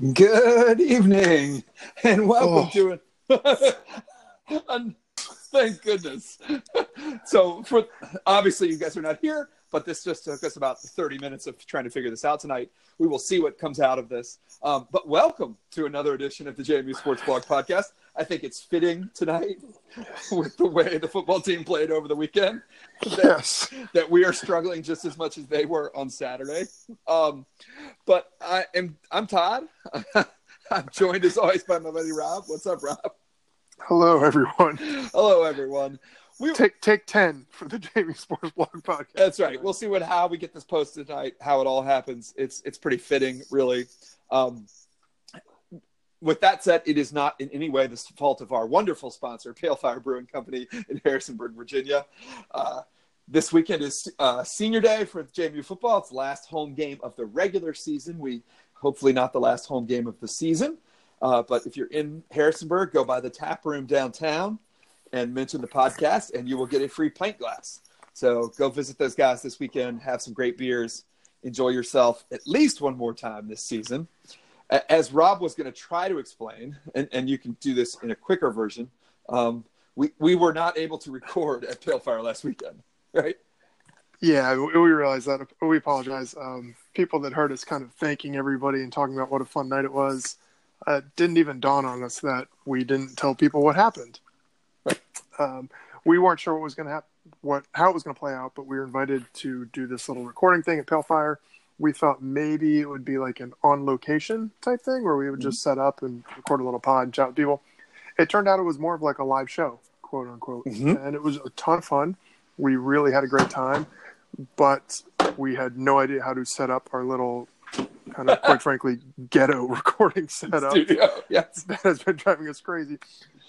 Good evening, and welcome oh. to it. and thank goodness. so, for obviously, you guys are not here, but this just took us about 30 minutes of trying to figure this out tonight. We will see what comes out of this. Um, but welcome to another edition of the JMU Sports Blog podcast. I think it's fitting tonight with the way the football team played over the weekend. That, Yes. that we are struggling just as much as they were on Saturday. Um, but I am I'm Todd. I'm joined as always by my buddy Rob. What's up, Rob? Hello, everyone. Hello, everyone. We, Take take ten for the JMU Sports Blog podcast. that's right. We'll see what how we get this posted tonight, how it all happens. It's it's pretty fitting, really. Um, with that said, it is not in any way the fault of our wonderful sponsor, Pale Fire Brewing Company in Harrisonburg, Virginia. Uh, this weekend is uh, senior day for JMU football. It's the last home game of the regular season. We hopefully not the last home game of the season. Uh, but if you're in Harrisonburg, go by the tap room downtown and mention the podcast, and you will get a free pint glass. So go visit those guys this weekend, have some great beers, enjoy yourself at least one more time this season. As Rob was going to try to explain, and, and you can do this in a quicker version, um, we, we were not able to record at Pale Fire last weekend, right? Yeah, we realize that. We apologize. Um, people that heard us kind of thanking everybody and talking about what a fun night it was. Uh, didn't even dawn on us that we didn't tell people what happened. Um, we weren't sure what was going to happen, what how it was going to play out, but we were invited to do this little recording thing at Pale Fire. We thought maybe it would be like an on location type thing where we would just set up and record a little pod and chat with people. It turned out it was more of like a live show, quote unquote, Mhm. and it was a ton of fun. We really had a great time, but we had no idea how to set up our little kind of, quite frankly, ghetto recording setup Studio, yes. that has been driving us crazy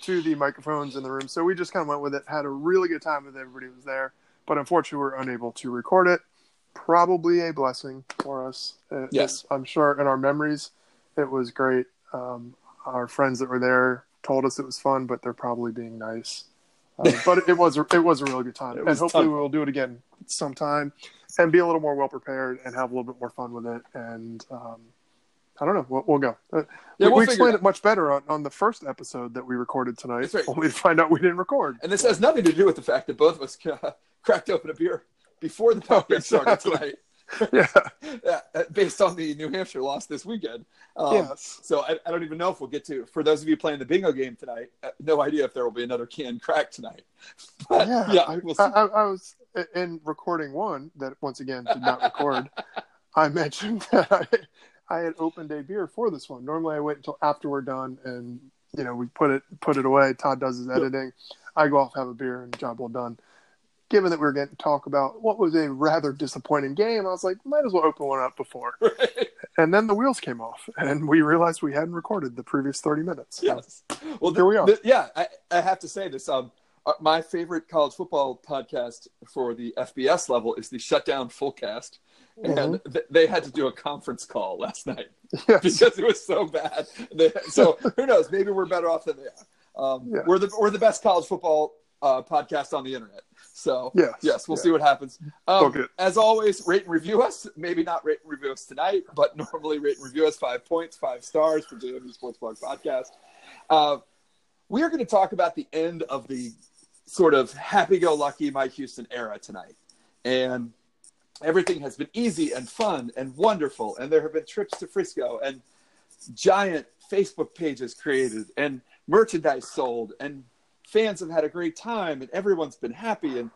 to the microphones in the room. So we just kind of went with it, had a really good time with everybody who was there, but unfortunately, we are unable to record it. Probably a blessing for us. It- Yes. I'm sure in our memories, it was great. Um, our friends that were there told us it was fun, but they're probably being nice. Uh, but it was it was a really good time, and hopefully we'll do it again sometime, and be a little more well prepared and have a little bit more fun with it. And um, I don't know, we'll, we'll go. Uh, Yeah, we, we'll we explained it it much better on, on the first episode that we recorded tonight, right. only to find out we didn't record. And this has nothing to do with the fact that both of us uh, cracked open a beer before the podcast started exactly. tonight, yeah, yeah, uh, based on the New Hampshire loss this weekend. Um, yes. So I, I don't even know if we'll get to. For those of you playing the bingo game tonight, uh, no idea if there will be another can crack tonight. But yeah, yeah, I, we'll I, I was in recording one that once again did not record. I mentioned that I, I had opened a beer for this one. Normally, I wait until after we're done, and you know we put it put it away. Todd does his editing. I go off have a beer, and job well done. Given that we were getting to talk about what was a rather disappointing game, I was like, might as well open one up before. And then the wheels came off, and we realized we hadn't recorded the previous thirty minutes. yes. Well, there we are. the- yeah, I, I have to say this. Um, uh, my favorite college football podcast for the FBS level is the Shutdown Fullcast, and th- they had to do a conference call last night. Yes. because it was so bad. They, so who knows? Maybe we're better off than they are. Um, Yeah. We're the we're the best college football uh, podcast on the internet. So Yes. yes, we'll see what happens. Um, Okay. As always, rate and review us. Maybe not rate and review us tonight, but normally rate and review us five points, five stars for JMU Sports Blog Podcast. Uh, we are going to talk about the end of the sort of happy-go-lucky Mike Houston era tonight, and everything has been easy and fun and wonderful, and there have been trips to Frisco and giant Facebook pages created and merchandise sold and fans have had a great time and everyone's been happy and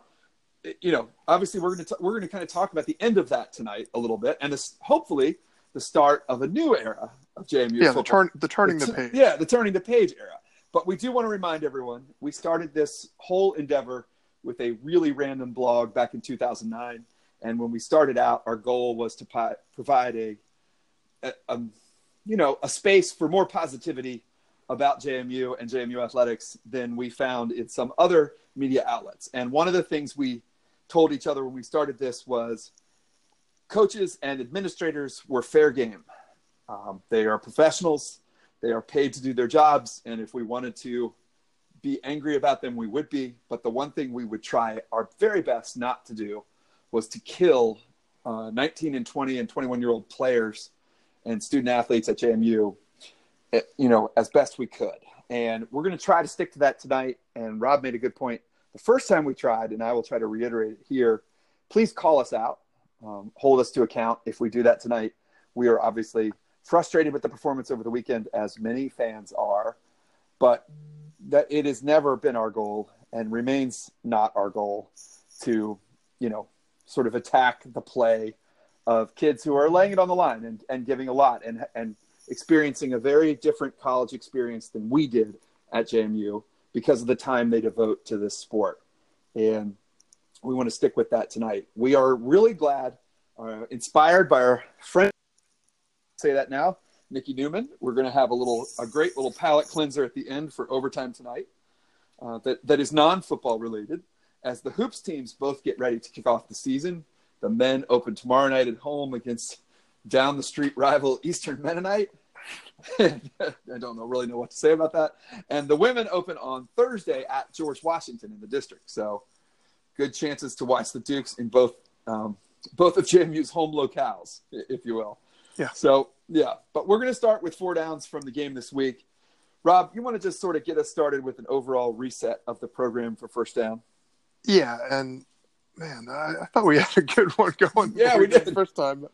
you know obviously we're going to we're going to kind of talk about the end of that tonight a little bit and this hopefully the start of a new era of JMU Yeah, the turn the turning the t- page. Yeah, the turning the page era. But we do want to remind everyone we started this whole endeavor with a really random blog back in 2009. And when we started out, our goal was to provide a, a, um, you know, a space for more positivity about JMU and JMU athletics than we found in some other media outlets. And one of the things we told each other when we started this was coaches and administrators were fair game. Um, they are professionals. They are paid to do their jobs. And if we wanted to be angry about them, we would be. But the one thing we would try our very best not to do was to kill uh, 19 and 20 and 21 year old players and student athletes at JMU eh, you know, as best we could. And we're going to try to stick to that tonight. And Rob made a good point. The first time we tried, and I will try to reiterate it here, please call us out, um, hold us to account if we do that tonight. We are obviously frustrated with the performance over the weekend, as many fans are, but that it has never been our goal and remains not our goal to, you know, sort of attack the play of kids who are laying it on the line and, and giving a lot and, and experiencing a very different college experience than we did at JMU because of the time they devote to this sport. And we want to stick with that tonight. We are really glad, uh, inspired by our friend, say that now, Nikki Newman. We're going to have a little, a great little palate cleanser at the end for overtime tonight uh, that, that is non football related. As the Hoops teams both get ready to kick off the season, the men open tomorrow night at home against down the street rival Eastern Mennonite. I don't know really know what to say about that. And the women open on Thursday at George Washington in the district. So good chances to watch the Dukes in both um, both of JMU's home locales, if you will. Yeah. So yeah, but we're going to start with four downs from the game this week. Rob, you want to just sort of get us started with an overall reset of the program for first down? Yeah, and man, I, I, thought we had a good one going. Yeah, we did the first time.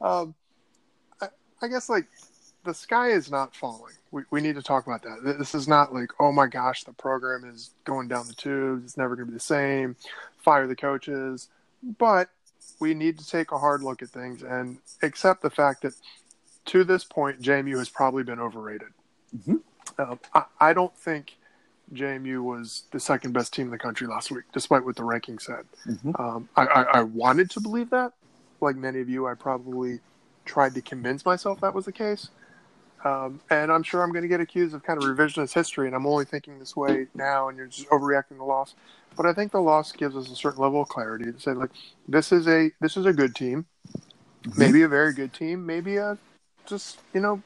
Um, I, I, guess like the sky is not falling. We we need to talk about that. This is not like oh my gosh, the program is going down the tubes. It's never going to be the same. Fire the coaches, but we need to take a hard look at things and accept the fact that to this point, JMU has probably been overrated. Mm-hmm. Uh, I, I don't think JMU was the second best team in the country last week, despite what the ranking said. Mm-hmm. Um, I, I, I, wanted to believe that. Like many of you, I probably tried to convince myself that was the case. Um, and I'm sure I'm going to get accused of kind of revisionist history, and I'm only thinking this way now, and you're just overreacting to the loss. But I think the loss gives us a certain level of clarity to say, like, this is a this is a good team, mm-hmm. maybe a very good team, maybe a just you know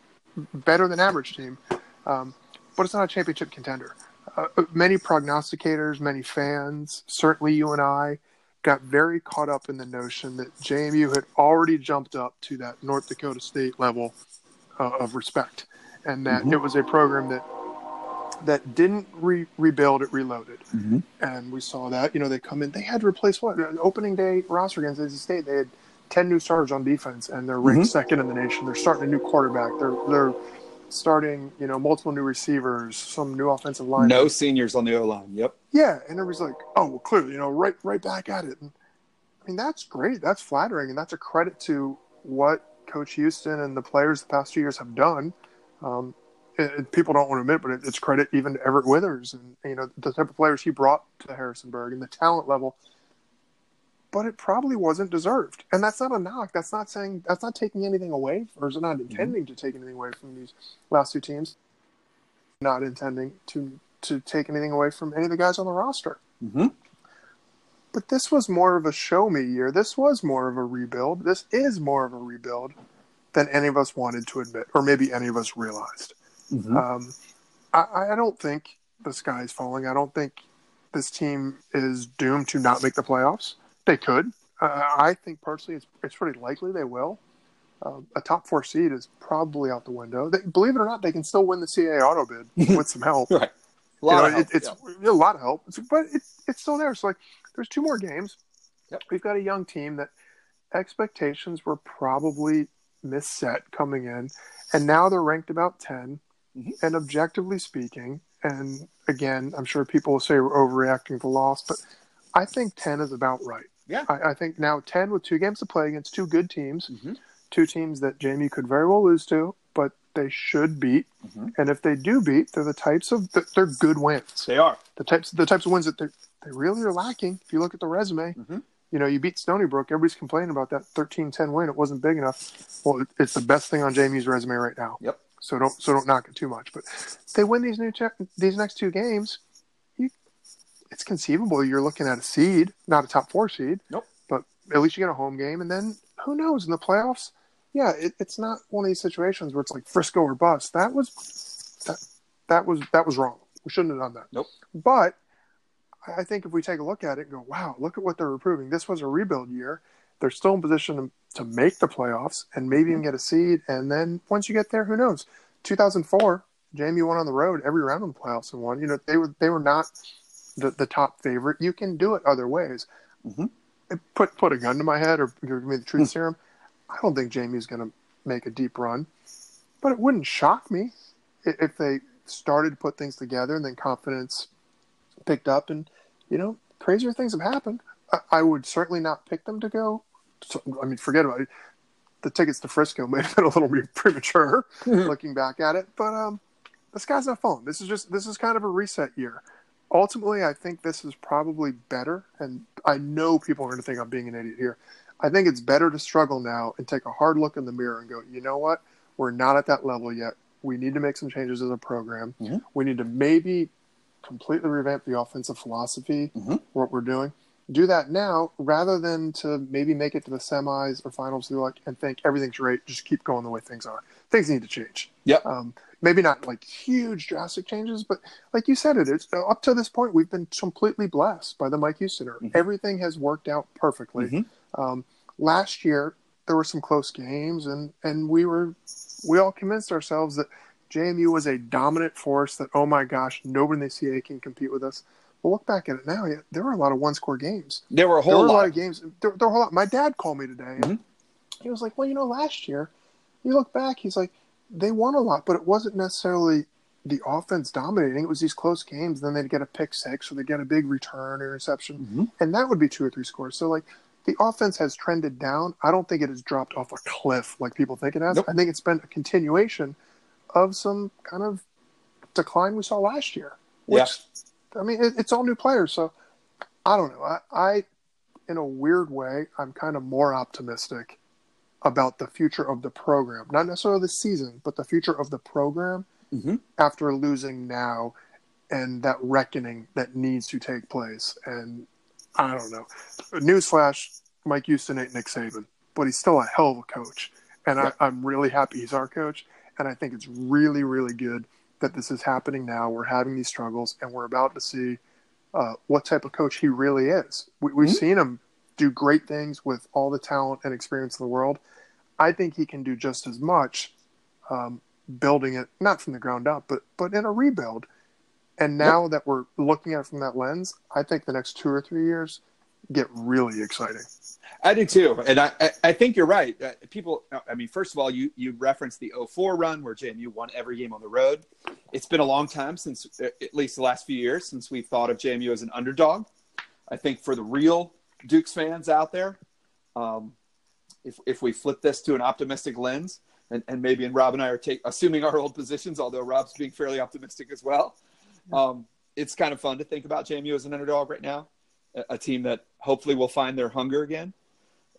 better than average team, um, but it's not a championship contender uh, many prognosticators, many fans, certainly you and I, got very caught up in the notion that JMU had already jumped up to that North Dakota State level uh, of respect, and that mm-hmm. it was a program that that didn't re- rebuild, it reloaded. Mm-hmm. And we saw that. You know, they come in, they had to replace what? Opening day roster against NC State, they had 10 new starters on defense, and they're ranked mm-hmm. second in the nation. They're starting a new quarterback. They're, they're starting, you know, multiple new receivers, some new offensive line. No seniors on the O line. Yep. Yeah, and everybody's like, "Oh, well, clearly, you know, right, right back at it." And, I mean, that's great. That's flattering, and that's a credit to what Coach Houston and the players the past two years have done. Um, it, it, people don't want to admit, but it, it's credit even to Everett Withers and you know the type of players he brought to Harrisonburg and the talent level but it probably wasn't deserved. And that's not a knock. That's not saying that's not taking anything away, or is not intending mm-hmm. to take anything away from these last two teams. Not intending to to take anything away from any of the guys on the roster. Mm-hmm. But this was more of a show me year. This was more of a rebuild. This is more of a rebuild than any of us wanted to admit, or maybe any of us realized. Mm-hmm. Um, I, I don't think the sky is falling. I don't think this team is doomed to not make the playoffs. They could. Uh, I think personally, it's it's pretty likely they will. Uh, a top four seed is probably out the window. They, believe it or not, they can still win the CAA auto bid with some help. right. A lot you know, of help, it, it's yeah. a lot of help, it's, but it, it's still there. So like, there's two more games. Yep. We've got a young team that expectations were probably misset coming in, and now they're ranked about 10 mm-hmm. And objectively speaking, and again, I'm sure people will say we're overreacting to the loss, but I think ten is about right. Yeah. I, I, think now 10 with two games to play against two good teams, mm-hmm. two teams that JMU could very well lose to, but they should beat. Mm-hmm. And if they do beat, they're the types of, they're good wins. They are. The types, the types of wins that they they really are lacking. If you look at the resume, mm-hmm. you know, you beat Stony Brook. Everybody's complaining about that 13-10 win. It wasn't big enough. Well, it's the best thing on JMU's resume right now. Yep. So don't, so don't knock it too much, but they win these new, these next two games it's conceivable you're looking at a seed, not a top four seed. Nope. But at least you get a home game, and then who knows in the playoffs? Yeah, it, it's not one of these situations where it's like Frisco or bust. That was that that was that was wrong. We shouldn't have done that. Nope. But I think if we take a look at it and go, wow, look at what they're improving. This was a rebuild year. They're still in position to, to make the playoffs and maybe even mm-hmm. get a seed. And then once you get there, who knows? 2004, JMU won on the road every round in the playoffs and won. You know, they were they were not the, the top favorite. You can do it other ways. Mhm. Put put a gun to my head or give me the truth Hmm. serum. I don't think JMU's going to make a deep run, but it wouldn't shock me if they started to put things together and then confidence picked up and you know crazier things have happened. I, I would certainly not pick them to go. So, I mean, forget about it. The tickets to Frisco may have been a little bit premature looking back at it, but um, the sky's not falling. This is just this is kind of a reset year. Ultimately, I think this is probably better, and I know people are going to think I'm being an idiot here. I think it's better to struggle now and take a hard look in the mirror and go, you know what? We're not at that level yet. We need to make some changes as a program. Mhm. We need to maybe completely revamp the offensive philosophy, Mhm. what we're doing. Do that now rather than to maybe make it to the semis or finals like and think everything's great. Just keep going the way things are. Things need to change. Yep. Um, maybe not like huge drastic changes, but like you said, it is up to this point we've been completely blessed by the Mike Houston. era. Mhm. Everything has worked out perfectly. Mhm. Um, last year there were some close games, and and we were we all convinced ourselves that JMU was a dominant force. That oh my gosh, nobody in the CA can compete with us. But look back at it now. Yeah, there were a lot of one score games. There were a There whole were a lot lot. of games. There, there were a whole lot. My dad called me today. Mhm. He was like, "Well, you know, last year, you look back. He's like, they won a lot, but it wasn't necessarily the offense dominating. It was these close games. Then they'd get a pick six, or they'd get a big return or interception, Mhm. and that would be two or three scores. So like." The offense has trended down. I don't think it has dropped off a cliff like people think it has. Nope. I think it's been a continuation of some kind of decline we saw last year. Which, I mean, it, it's all new players, so I don't know. I, I, in a weird way, I'm kind of more optimistic about the future of the program, not necessarily the season, but the future of the program Mhm. after losing now and that reckoning that needs to take place. And I don't know. Newsflash: Mike Houston ain't Nick Saban, but he's still a hell of a coach, and Yeah. I, I'm really happy he's our coach. And I think it's really, really good that this is happening now. We're having these struggles, and we're about to see uh, what type of coach he really is. We, we've Mhm. seen him do great things with all the talent and experience in the world. I think he can do just as much, um, building it not from the ground up, but but in a rebuild. And now that we're looking at it from that lens, I think the next two or three years get really exciting. I do too, and I, I, I think you're right. Uh, people, I mean, first of all, you you referenced the 04 run where JMU won every game on the road. It's been a long time since, uh, at least the last few years, since we've thought of JMU as an underdog. I think for the real Dukes fans out there, um, if if we flip this to an optimistic lens, and, and maybe and Rob and I are take, assuming our old positions, although Rob's being fairly optimistic as well. Um, it's kind of fun to think about JMU as an underdog right now, a, a team that hopefully will find their hunger again.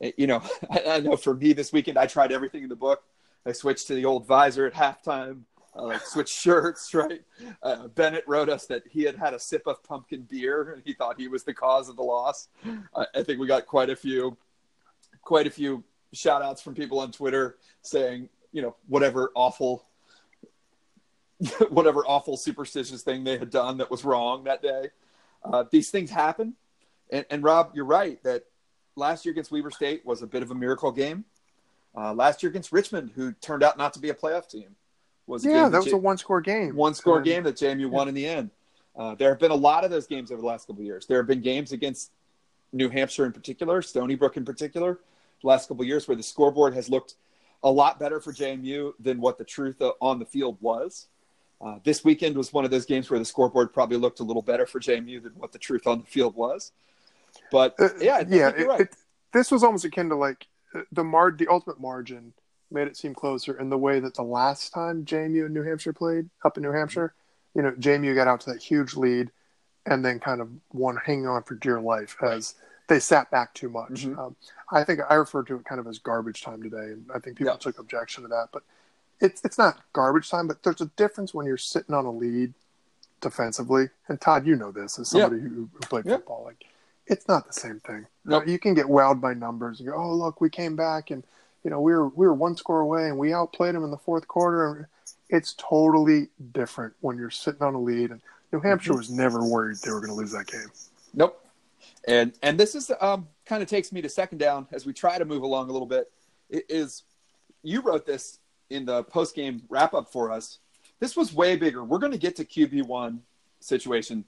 Uh, You know, I, I know for me this weekend, I tried everything in the book. I switched to the old visor at halftime, uh, like switched shirts, right? Uh, Bennett wrote us that he had had a sip of pumpkin beer and he thought he was the cause of the loss. I, I think we got quite a few, quite a few shout outs from people on Twitter saying, you know, whatever awful whatever awful superstitious thing they had done that was wrong that day. Uh, these things happen. And, and Rob, you're right that last year against Weber State was a bit of a miracle game. Uh, last year against Richmond, who turned out not to be a playoff team, was Yeah, game that was J- a one score game. one score And- game that JMU won in the end. Uh, there have been a lot of those games over the last couple of years. There have been games against New Hampshire in particular, Stony Brook in particular, the last couple of years where the scoreboard has looked a lot better for JMU than what the truth uh, on the field was. Uh, this weekend was one of those games where the scoreboard probably looked a little better for JMU than what the truth on the field was. But Uh, yeah, yeah. you're It, right. it, this was almost akin to like uh, the mar the ultimate margin made it seem closer in the way that the last time JMU and New Hampshire played up in New Hampshire, you know, JMU got out to that huge lead and then kind of won hanging on for dear life as they sat back too much. Mhm. Um, I think I referred to it kind of as garbage time today, and I think people Yeah. took objection to that. But it's it's not garbage time, but there's a difference when you're sitting on a lead defensively. And Todd, you know this as somebody who, who played Yeah. football. Like, it's not the same thing. Nope. You can get wowed by numbers and go, "Oh, look, we came back and you know we were we were one score away and we outplayed them in the fourth quarter." It's totally different when you're sitting on a lead. And New Hampshire Mm-hmm. was never worried they were going to lose that game. Nope. And and this is um, kind of takes me to second down as we try to move along a little bit. It is you wrote this in the post game wrap up for us, this was way bigger. We're going to get to QB one situation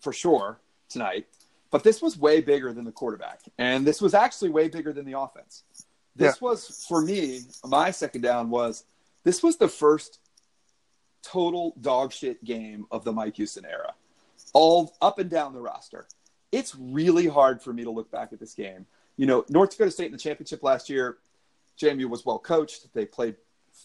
for sure tonight, but this was way bigger than the quarterback, and this was actually way bigger than the offense. This yeah. was for me. My second down was this was the first total dog shit game of the Mike Houston era, all up and down the roster. It's really hard for me to look back at this game. You know, North Dakota State in the championship last year, JMU was well coached. They played,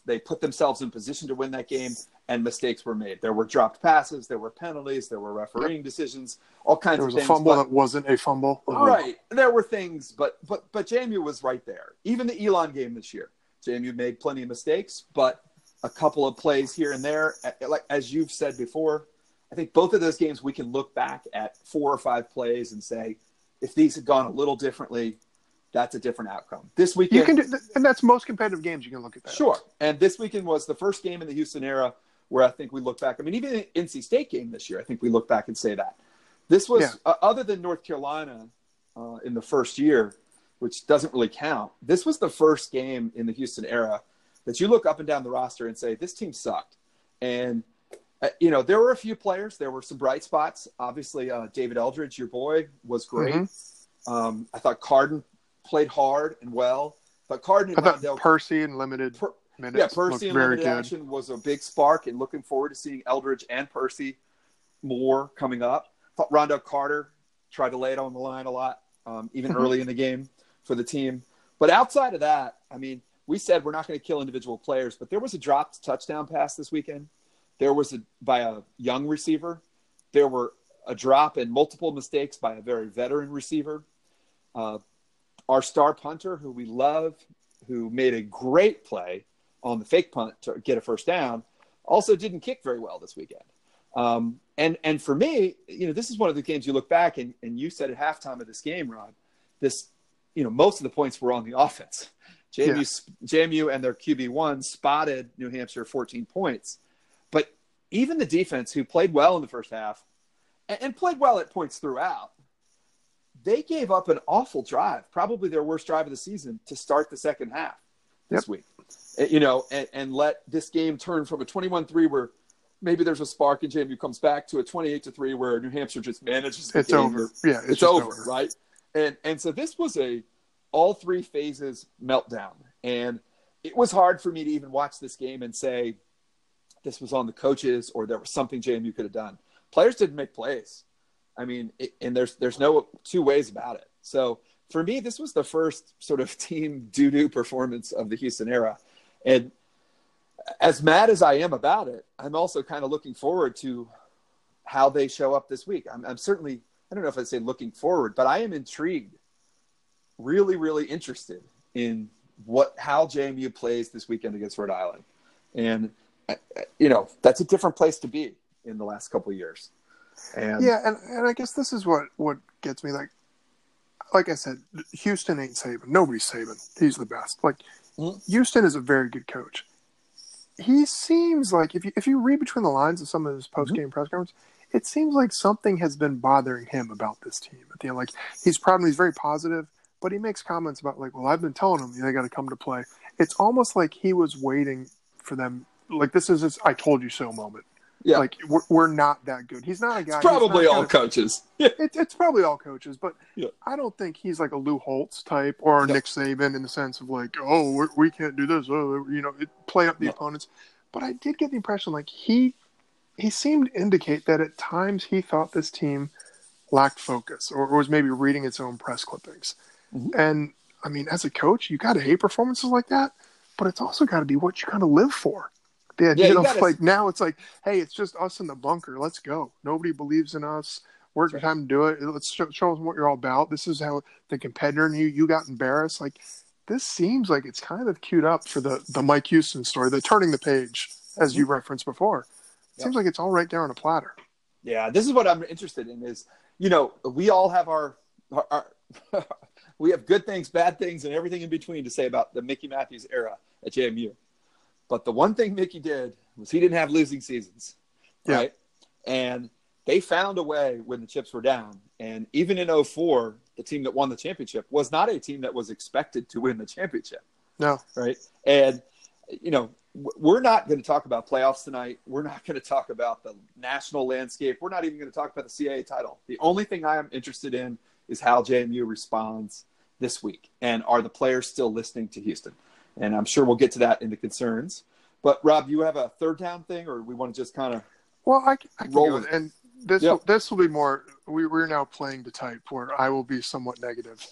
they put themselves in position to win that game, and mistakes were made. There were dropped passes, there were penalties, there were refereeing decisions, all kinds of things. there was a fumble but, that wasn't a fumble. Right. Uh-huh. There were things, but but but JMU was right there. Even the Elon game this year, JMU made plenty of mistakes, but a couple of plays here and there. Like as you've said before, I think both of those games we can look back at four or five plays and say, if these had gone a little differently, that's a different outcome. This weekend, you can, do, and that's most competitive games. You can look at that. Sure. And this weekend was the first game in the Houston era where I think we look back. I mean, even the NC State game this year, I think we look back and say that this was yeah. uh, other than North Carolina uh, in the first year, which doesn't really count. This was the first game in the Houston era that you look up and down the roster and say this team sucked. And uh, you know there were a few players. There were some bright spots. Obviously, uh, David Eldridge, your boy, was great. Mm-hmm. Um, I thought Carden played hard and well. But Carden and I thought Percy and limited per, minutes. Yeah, Percy in limited good. action was a big spark, and looking forward to seeing Eldridge and Percy more coming up. Thought Ron'Dell Carter tried to lay it on the line a lot, um, even mm-hmm. early in the game for the team. But outside of that, I mean, we said we're not going to kill individual players, but there was a dropped touchdown pass this weekend. There was a by a young receiver. There were a drop and multiple mistakes by a very veteran receiver. Uh, our star punter, who we love, who made a great play on the fake punt to get a first down, also didn't kick very well this weekend. Um, and and for me, you know, this is one of the games you look back and, and you said at halftime of this game, Rob, this, you know, most of the points were on the offense. JMU, yeah. JMU and their QB one spotted New Hampshire 14 points, but even the defense, who played well in the first half and, and played well at points throughout, they gave up an awful drive, probably their worst drive of the season, to start the second half this yep. week. You know, and, and let this game turn from a 21-3 where maybe there's a spark and JMU comes back to a 28 to 3 where New Hampshire just manages it's over. Yeah, it's, it's over, over, right? And and so this was a all three phases meltdown. And it was hard for me to even watch this game and say this was on the coaches or there was something JMU could have done. Players didn't make plays. I mean, it, and there's there's no two ways about it. So for me, this was the first sort of team doo doo performance of the Houston era, and as mad as I am about it, I'm also kind of looking forward to how they show up this week. I'm, I'm certainly I don't know if I'd say looking forward, but I am intrigued, really, really interested in what how JMU plays this weekend against Rhode Island, and uh, you know that's a different place to be in the last couple of years. And yeah, and, and I guess this is what what gets me like. Like I said, Houston ain't Saban. Nobody's Saban. He's the best. Like mm-hmm. Houston is a very good coach. He seems like if you if you read between the lines of some of his post game mm-hmm. press conferences, it seems like something has been bothering him about this team. At the end, like he's proud and he's very positive, but he makes comments about like, well, I've been telling them they got to come to play. It's almost like he was waiting for them. Like this is his "I told you so" moment. Yeah. Like we're, we're not that good. He's not a guy. It's probably all coaches. Yeah. It, it's probably all coaches, but yeah. I don't think he's like a Lou Holtz type or no. Nick Saban in the sense of like, oh, we're, we can not do this. Oh, you know, it, play up the no. opponents. But I did get the impression like he he seemed to indicate that at times he thought this team lacked focus or, or was maybe reading its own press clippings. Mm-hmm. And I mean, as a coach, you got to hate performances like that, but it's also got to be what you kind of live for. Yeah, of gotta... like now it's like, hey, it's just us in the bunker. Let's go. Nobody believes in us. We're right. time to do it. Let's show, show us what you're all about. This is how the competitor and you you got embarrassed. Like this seems like it's kind of queued up for the the Mike Houston story, the turning the page, as you mm-hmm. referenced before. It yep. seems like it's all right there on a platter. Yeah, this is what I'm interested in. Is you know we all have our, our, our we have good things, bad things, and everything in between to say about the Mickey Matthews era at JMU. But the one thing Mickey did was he didn't have losing seasons, yeah. right? And they found a way when the chips were down. And even in 04, the team that won the championship was not a team that was expected to win the championship. No. Right. And you know, we're not going to talk about playoffs tonight. We're not going to talk about the national landscape. We're not even going to talk about the CAA title. The only thing I am interested in is how JMU responds this week, and are the players still listening to Houston? And I'm sure we'll get to that in the concerns. But Rob, you have a third down thing, or we want to just kind of well, I, I can roll go, and this yep. will, this will be more. We, we're now playing the type where I will be somewhat negative.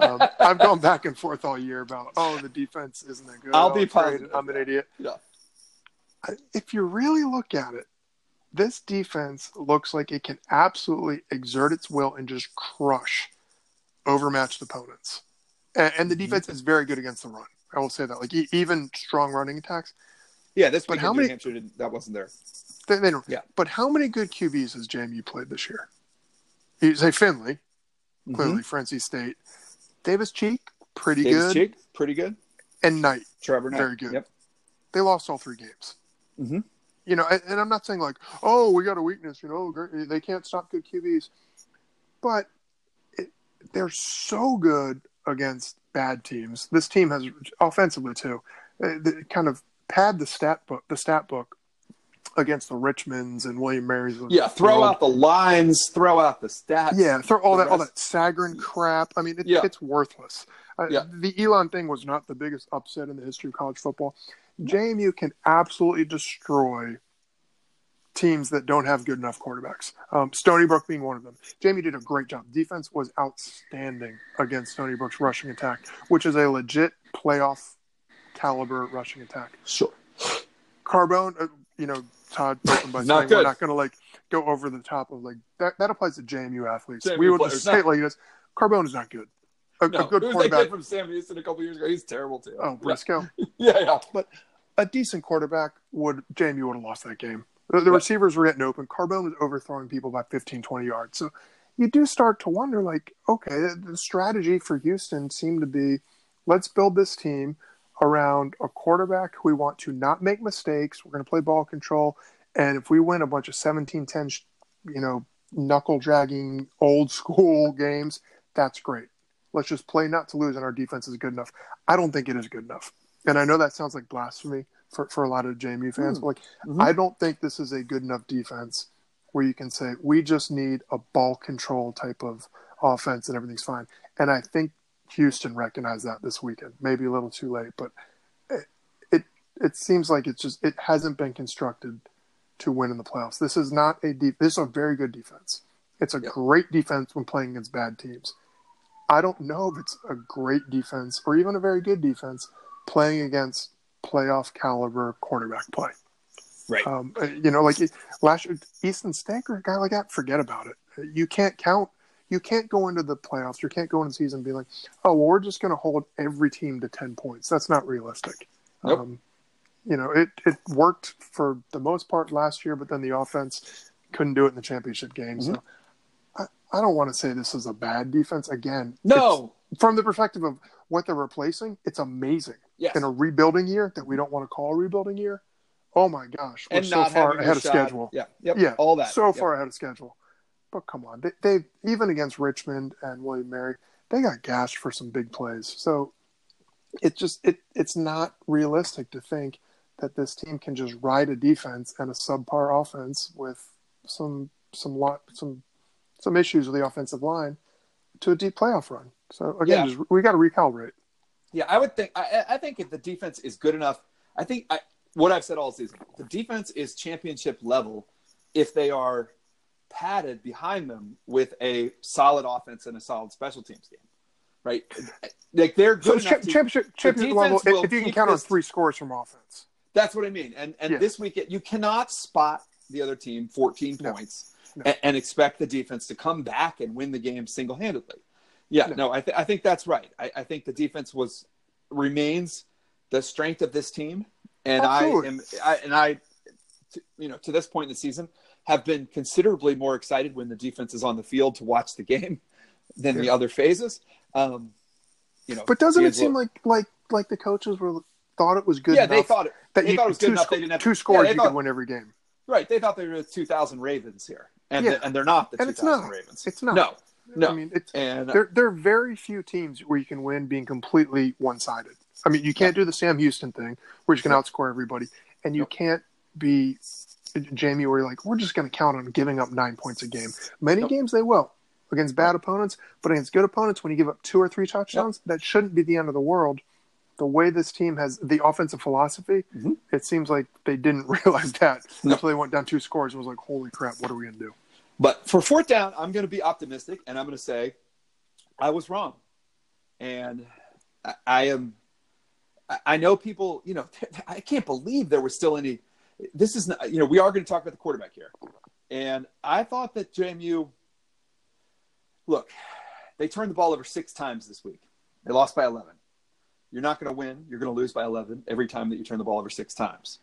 um, I've gone back and forth all year about oh the defense isn't that good. I'll oh, be positive. I'm an idiot. Yeah. If you really look at it, this defense looks like it can absolutely exert its will and just crush overmatched opponents. And, and the mm-hmm. defense is very good against the run. I will say that. Like even strong running attacks. Yeah, this but how many Hampshire that wasn't there. They, they don't. Yeah. But how many good QBs has JMU played this year? You say Finley, mm-hmm. clearly mm State. Davis Cheek, pretty Davis good. Cheek, pretty good. And Knight, Trevor Knight, very good. Yep. They lost all three games. Mm-hmm. You know, and, and I'm not saying like, oh, we got a weakness. You know, they can't stop good QBs, but it, they're so good against bad teams. This team has offensively too. They, they kind of pad the stat book, the stat book against the Richmonds and William Marys. Yeah, throw out the lines, throw out the stats. Yeah, throw all that rest. all that Sagarin crap. I mean, it, yeah. it's worthless. Uh, yeah. The Elon thing was not the biggest upset in the history of college football. JMU can absolutely destroy teams that don't have good enough quarterbacks. Um, Stony Brook being one of them. JMU did a great job. Defense was outstanding against Stony Brook's rushing attack, which is a legit playoff caliber rushing attack. Sure. Carbone, uh, you know, Todd opened by saying good. we're not going to like go over the top of like that. That applies to JMU athletes. JMU we would just say like this. Carbone is not good. A, no, a good quarterback from Sam Houston a couple years ago. He's terrible too. Oh, Briscoe. yeah, yeah. But a decent quarterback would JMU would have lost that game. The, the receivers were getting open. Carbone was overthrowing people by 15, 20 yards. So you do start to wonder, like, okay, the strategy for Houston seemed to be, let's build this team around a quarterback who we want to not make mistakes. We're going to play ball control. And if we win a bunch of 17 10, you know, knuckle dragging old school games, that's great. Let's just play not to lose, and our defense is good enough. I don't think it is good enough. And I know that sounds like blasphemy for, for a lot of JMU fans, mm. but like, mm-hmm. I don't think this is a good enough defense where you can say, we just need a ball control type of offense and everything's fine. And I think Houston recognized that this weekend. Maybe a little too late, but it it, it seems like it's just it hasn't been constructed to win in the playoffs. This is not a deep. This is a very good defense. It's a great defense when playing against bad teams. I don't know if it's a great defense or even a very good defense playing against playoff caliber quarterback play. Right. Um, you know, like last year, Easton Stanker, a guy like that, forget about it. You can't count you can't go into the playoffs, you can't go into the season and be like, oh, well, we're just going to hold every team to 10 points. That's not realistic. Nope. Um, you know, it, it worked for the most part last year, but then the offense couldn't do it in the championship game. Mm-hmm. So I, I don't want to say this is a bad defense. Again, no. From the perspective of what they're replacing, it's amazing. Yes. In a rebuilding year that we don't want to call a rebuilding year, oh my gosh, we're and so far ahead of schedule. Yeah, yep. yeah, all that. So yep. far ahead of schedule. But come on, they, they even against Richmond and William Mary, they got gashed for some big plays. So it just it it's not realistic to think that this team can just ride a defense and a subpar offense with some some lot some some issues with the offensive line to a deep playoff run. So again, yeah. just, we got to recalibrate. Yeah, I would think. I, I think if the defense is good enough, I think I, what I've said all season, the defense is championship level if they are padded behind them with a solid offense and a solid special teams game. Right, like they're good so enough championship, to, championship level. If you can count on three scores from offense, that's what I mean. And and yes. this weekend, you cannot spot the other team 14 no. points no. And, and, expect the defense to come back and win the game single handedly. Yeah, no, I, th- I think that's right. I, I think the defense was remains the strength of this team, and Absolutely. I am, I, and I, you know, to this point in the season, have been considerably more excited when the defense is on the field to watch the game than yeah. the other phases. Um, you know, but doesn't it seem like like like the coaches were thought it was good? Yeah, they thought it. That they you, thought it was good enough. Sc- they didn't have two scores. Yeah, you thought, could win every game. Right. They thought they were the 2,000 Ravens here, and yeah. and they're not the 2,000 Ravens. It's not. No. No. I mean, it's, and there, there are very few teams where you can win being completely one sided. I mean, you can't do the Sam Houston thing where you can outscore everybody, and you can't be JMU where you're like, we're just going to count on giving up nine points a game. Many Nope. games they will against bad opponents, but against good opponents, when you give up two or three touchdowns, that shouldn't be the end of the world. The way this team has the offensive philosophy, Mhm. it seems like they didn't realize that No. until they went down two scores and was like, holy crap, what are we going to do? But for fourth down, I'm going to be optimistic, and I'm going to say I was wrong. And I, I am. I- know people. You know, I can't believe there was still any. This is not. You know, we are going to talk about the quarterback here, and I thought that JMU. Look, they turned the ball over six times this week. They lost by 11. You're not going to win. You're going to lose by 11 every time that you turn the ball over six times.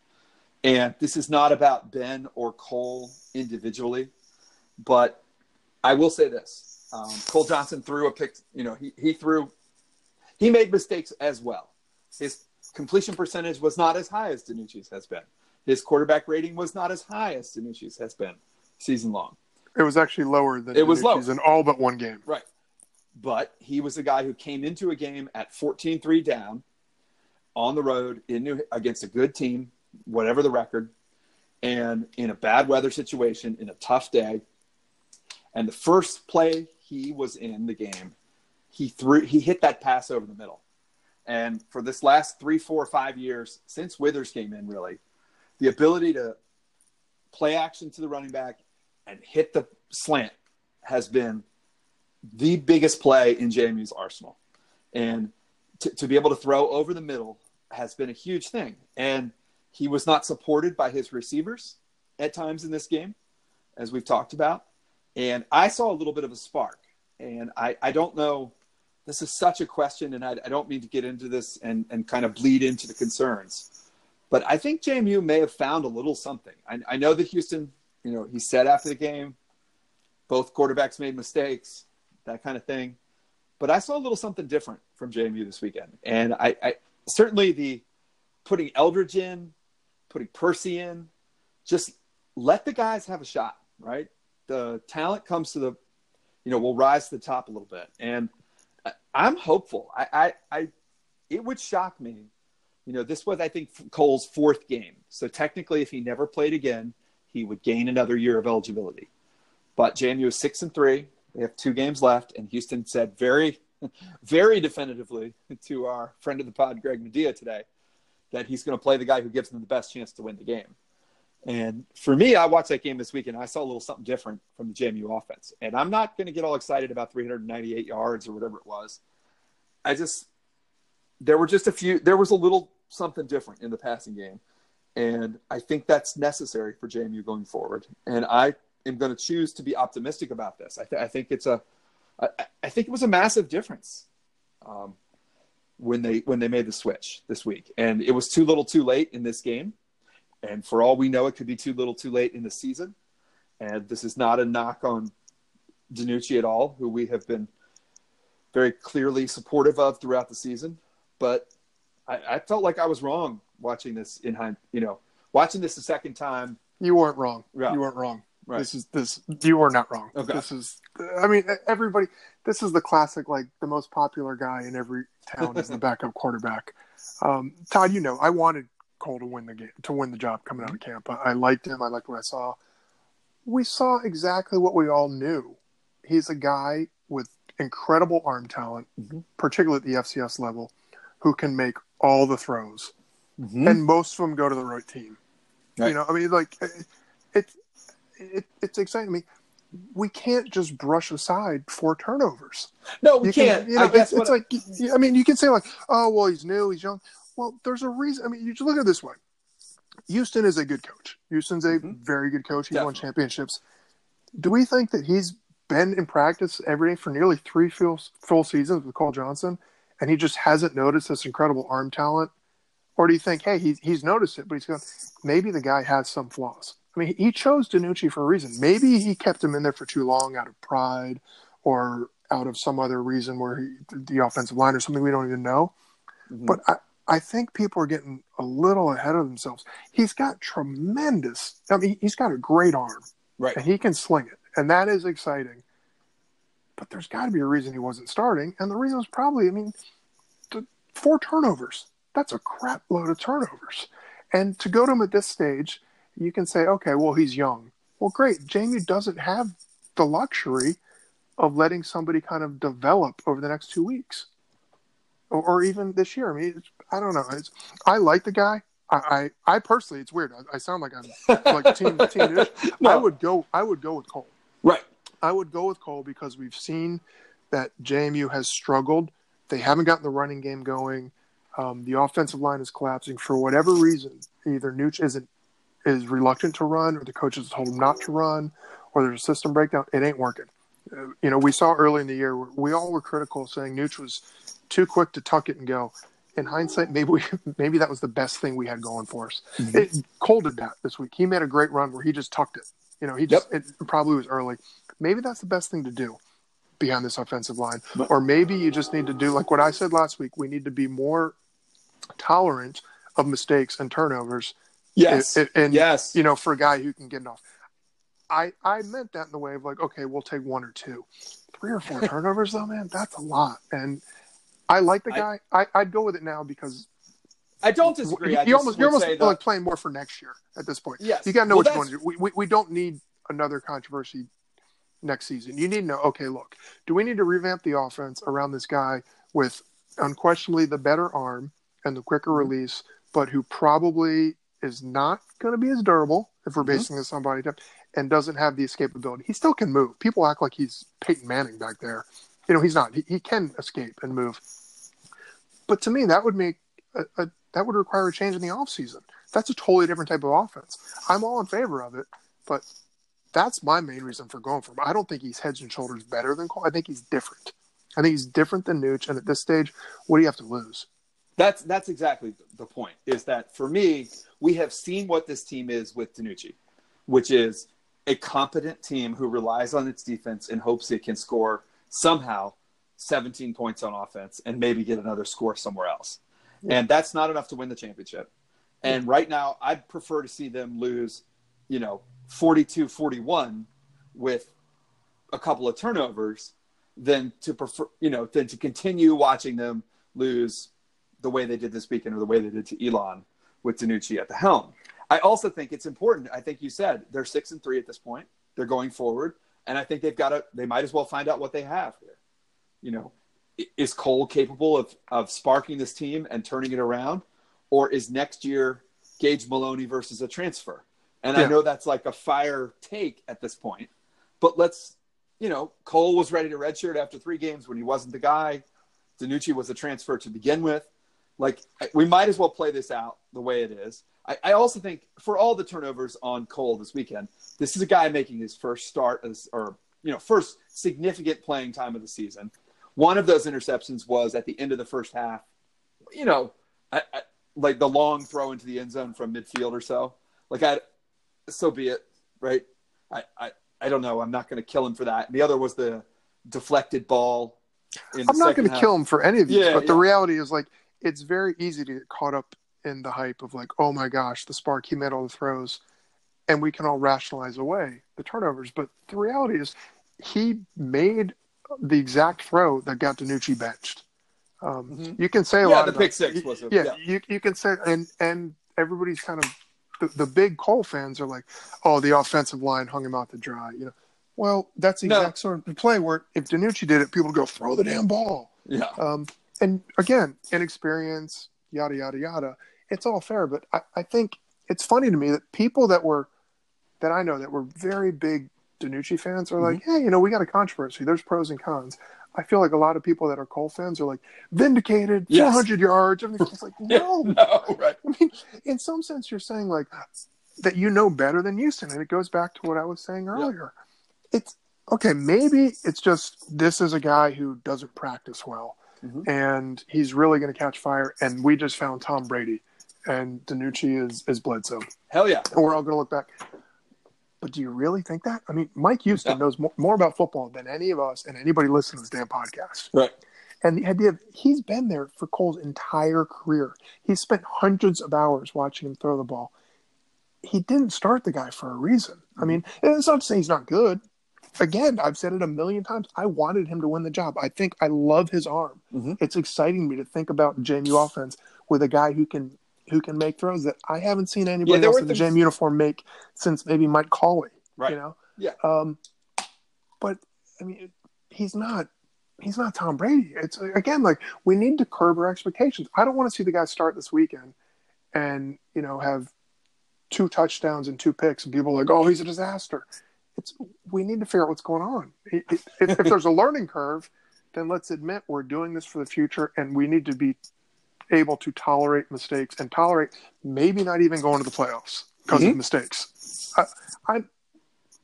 And this is not about Ben or Cole individually, but I will say this: um, Cole Johnson threw a pick. You know, he he threw, he made mistakes as well. His completion percentage was not as high as DiNucci's has been. His quarterback rating was not as high as DiNucci's has been season long. It was actually lower than It was DiNucci's in all but one game. Right. But he was a guy who came into a game at 14-3 down on the road in New, against a good team, whatever the record, and in a bad weather situation, in a tough day. And the first play he was in the game, he threw he hit that pass over the middle. And for this last three, four, five years, since Withers came in, really, the ability to play action to the running back and hit the slant has been the biggest play in JMU's arsenal. And to, to be able to throw over the middle has been a huge thing. And he was not supported by his receivers at times in this game, as we've talked about. And I saw a little bit of a spark. And I, I don't know, this is such a question, and I, I don't mean to get into this and, and kind of bleed into the concerns. But I think JMU may have found a little something. I, I know that Houston, you know, he said after the game, both quarterbacks made mistakes, that kind of thing. But I saw a little something different from JMU this weekend. And I, I certainly the putting Eldridge in, putting Percy in, just let the guys have a shot, right? The talent comes to the, you know, will rise to the top a little bit. And I'm hopeful. I, I, I, it would shock me. You know, this was, I think, Cole's fourth game. So technically, if he never played again, he would gain another year of eligibility. But JMU is six and three. They have two games left, and Houston said very, very definitively to our friend of the pod, Greg Madia, today that he's going to play the guy who gives them the best chance to win the game. And for me, I watched that game this weekend. I saw a little something different from the JMU offense. And I'm not going to get all excited about 398 yards or whatever it was. I just there were just a few. There was a little something different in the passing game, and I think that's necessary for JMU going forward. And I am going to choose to be optimistic about this. I, th- I think it's a, I, I think it was a massive difference um, when they when they made the switch this week, and it was too little, too late in this game. And for all we know, it could be too little, too late in the season. And this is not a knock on DiNucci at all, who we have been very clearly supportive of throughout the season. But I, I felt like I was wrong watching this in hind, you know, watching this the second time. You weren't wrong. Yeah. You weren't wrong. Right. This is this. You were not wrong. Okay. This is. I mean, everybody. This is the classic. Like the most popular guy in every town is the backup quarterback. Um, Todd, you know, I wanted Cole to win the game, to win the job coming out of camp. I, I liked him. I liked what I saw. We saw exactly what we all knew. He's a guy with incredible arm talent, Mhm. particularly at the FCS level, who can make all the throws Mm-hmm. and most of them go to the right team. Right. You know, I mean, like it, it, it, it's exciting to me. We can't just brush aside four turnovers. no, we You can't. Can, you know, I guess it's, it's like I mean, you can say like, oh well, he's new, he's young. Well, there's a reason. I mean, you just look at it this way. Houston is a good coach. Houston's a Mhm. very good coach. He's won championships. Do we think that he's been in practice every day for nearly three full, full seasons with Cole Johnson, and he just hasn't noticed this incredible arm talent? Or do you think, hey, he's, he's noticed it, but he's going, maybe the guy has some flaws? I mean, he chose DiNucci for a reason. Maybe he kept him in there for too long out of pride or out of some other reason where he, the offensive line or something we don't even know. Mhm. But I, I think people are getting a little ahead of themselves. He's got tremendous, I mean, he's got a great arm right. and he can sling it, and that is exciting. But there's got to be a reason he wasn't starting, and the reason was probably, I mean, the four turnovers. that's a crap load of turnovers. And to go to him at this stage, you can say, okay, well, he's young. Well, great. JMU doesn't have the luxury of letting somebody kind of develop over the next two weeks or, or even this year. I mean, I don't know. It's, I like the guy. I, I, I personally, it's weird. I, I sound like I'm like team team. no. I would go. I would go with Cole. Right. I would go with Cole because we've seen that JMU has struggled. They haven't gotten the running game going. Um, the offensive line is collapsing for whatever reason. Either Nooch isn't is reluctant to run, or the coaches told him not to run, or there's a system breakdown. It ain't working. Uh, you know, we saw early in the year we all were critical, saying Nooch was too quick to tuck it and go. In hindsight, maybe we maybe that was the best thing we had going for us. Mm-hmm. It, Cole did that this week. He made a great run where he just tucked it. You know, he just yep. it probably was early. Maybe that's the best thing to do behind this offensive line. But, or maybe you just need to do like what I said last week. We need to be more tolerant of mistakes and turnovers. Yes. And, and yes. you know, for a guy who can get off. I I meant that in the way of like, okay, we'll take one or two. Three or four turnovers though, man, that's a lot. And I like the guy. I, I would go with it now because I don't disagree. You, almost you're almost like playing more for next year at this point. Yes. You got to know well, what you want to do. We, we we don't need another controversy next season. You need to know, okay, look, do we need to revamp the offense around this guy with unquestionably the better arm and the quicker mm-hmm. release, but who probably is not going to be as durable if we're mm-hmm. basing this on body type and doesn't have the escapability. He still can move. People act like he's Peyton Manning back there. You know, he's not. He, he can escape and move. But to me, that would make a, a, that would require a change in the offseason. That's a totally different type of offense. I'm all in favor of it, but that's my main reason for going for him. I don't think he's heads and shoulders better than Cole. I think he's different. I think he's different than Nooch. And at this stage, what do you have to lose? That's that's exactly the point. Is that for me, we have seen what this team is with DiNucci, which is a competent team who relies on its defense and hopes it can score somehow 17 points on offense and maybe get another score somewhere else. Yeah. And that's not enough to win the championship. And right now, I'd prefer to see them lose, you know, 42 41 with a couple of turnovers than to prefer, you know, than to continue watching them lose the way they did this weekend or the way they did to Elon with DiNucci at the helm. I also think it's important. I think you said they're six and three at this point. They're going forward, and I think they've got to. They might as well find out what they have here. You know, is Cole capable of of sparking this team and turning it around, or is next year Gage Maloney versus a transfer? And yeah. I know that's like a fire take at this point, but let's, you know, Cole was ready to redshirt after three games when he wasn't the guy. DiNucci was a transfer to begin with. Like, we might as well play this out the way it is. I, I also think for all the turnovers on Cole this weekend, this is a guy making his first start as, or, you know, first significant playing time of the season. One of those interceptions was at the end of the first half, you know, I, I, like the long throw into the end zone from midfield or so. Like I, so be it, right? I, I, I don't know. I'm not going to kill him for that. And the other was the deflected ball. I'm not going to kill him for any of these, yeah, but yeah. the reality is like it's very easy to get caught up in the hype of like, oh my gosh, the spark he made all the throws, and we can all rationalize away the turnovers. But the reality is, he made the exact throw that got DiNucci benched. Um, mm-hmm. You can say a yeah, lot. the about, pick six was it? Yeah, yeah, you you can say and and everybody's kind of the, the big Cole fans are like, oh, the offensive line hung him out to dry. You know, well, that's the no. exact sort of play where if DiNucci did it, people would go throw the damn ball. Yeah. Um, and again, inexperience, yada yada yada. It's all fair, but I, I think it's funny to me that people that were that I know that were very big DiNucci fans are like, mm-hmm. hey, you know, we got a controversy. There's pros and cons. I feel like a lot of people that are Cole fans are like vindicated, yes. 400 yards. Just like no, no, right? I mean, in some sense, you're saying like that you know better than Houston, and it goes back to what I was saying earlier. It's okay. Maybe it's just this is a guy who doesn't practice well, mm-hmm. and he's really going to catch fire. And we just found Tom Brady, and DiNucci is is Bledsoe. Hell yeah! We're all going to look back. But do you really think that? I mean, Mike Houston yeah. knows more, more, about football than any of us and anybody listening to this damn podcast. Right. And the idea of he's been there for Cole's entire career. He spent hundreds of hours watching him throw the ball. He didn't start the guy for a reason. I mean, it's not to say he's not good. Again, I've said it a million times. I wanted him to win the job. I think I love his arm. Mm-hmm. It's exciting me to think about JMU offense with a guy who can who can make throws that I haven't seen anybody there else in the things- JM uniform make since maybe Mike Cawley. Right. You know. Yeah. Um, but I mean, he's not. He's not Tom Brady. It's again like we need to curb our expectations. I don't want to see the guy start this weekend and you know have two touchdowns and two picks, and people are like, "Oh, he's a disaster." It's we need to figure out what's going on. If, if there's a learning curve, then let's admit we're doing this for the future, and we need to be able to tolerate mistakes and tolerate maybe not even going to the playoffs because Mhm. of mistakes. I, I,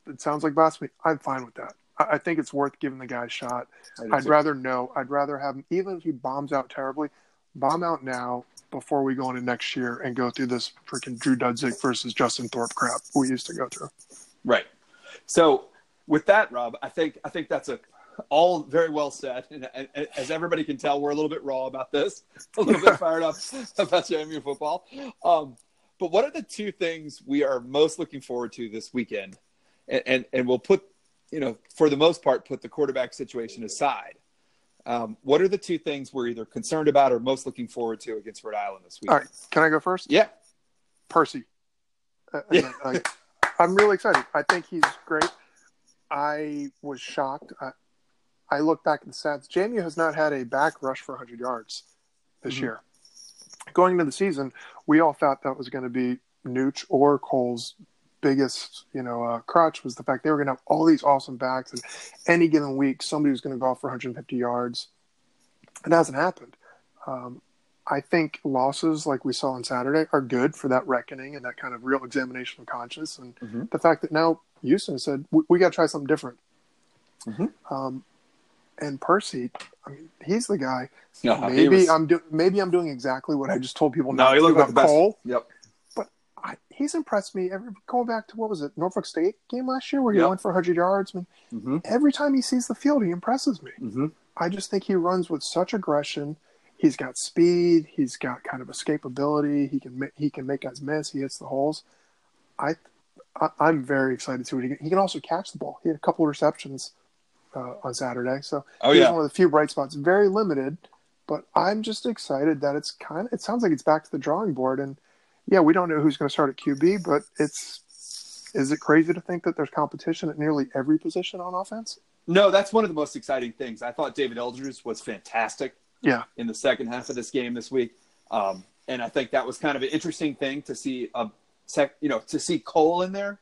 it sounds like blasphemy. I'm fine with that. I, I think it's worth giving the guy a shot. I'd too. rather know. I'd rather have him, even if he bombs out terribly, bomb out now before we go into next year and go through this freaking Drew Dudzik versus Justin Thorpe crap we used to go through. Right. So with that, Rob, I think I think that's a all very well said. And, and, as everybody can tell, we're a little bit raw about this, a little bit fired up about JMU football. Um, but what are the two things we are most looking forward to this weekend? And, and and we'll put, you know, for the most part, put the quarterback situation aside. Um, what are the two things we're either concerned about or most looking forward to against Rhode Island this week? All right, can I go first? Yeah. Percy. Uh, Yeah. I, I'm really excited. I think he's great. I was shocked. I, I look back at the stats. JMU has not had a back rush for 100 yards this Mhm. year. Going into the season, we all thought that was going to be Nooch or Cole's biggest, you know, uh, crutch was the fact they were going to have all these awesome backs, and any given week somebody was going to go off for 150 yards. It hasn't happened. Um, I think losses like we saw on Saturday are good for that reckoning and that kind of real examination of conscience. And Mhm. the fact that now Houston said we, we got to try something different. Mhm. Um, and Percy, I mean, he's the guy. No, maybe was- I'm do- maybe I'm doing exactly what I just told people no, not he to like about the best. Cole. Yep. I, he's impressed me. Every going back to what was it Norfolk State game last year where he Yep. went for 100 yards. I mean, Mm-hmm. every time he sees the field, he impresses me. Mm-hmm. I just think he runs with such aggression. He's got speed. He's got kind of escapability. He can he can make guys miss. He hits the holes. I, I I'm very excited to see what he can. He can also catch the ball. He had a couple of receptions uh, on Saturday, so Oh yeah. one of the few bright spots. Very limited, but I'm just excited that it's kind of. It sounds like it's back to the drawing board, and yeah, we don't know who's going to start at QB, but it's. Is it crazy to think that there's competition at nearly every position on offense? No, that's one of the most exciting things. I thought David Eldridge was fantastic. Yeah. In the second half of this game this week, um, and I think that was kind of an interesting thing to see a sec, you know, to see Cole in there,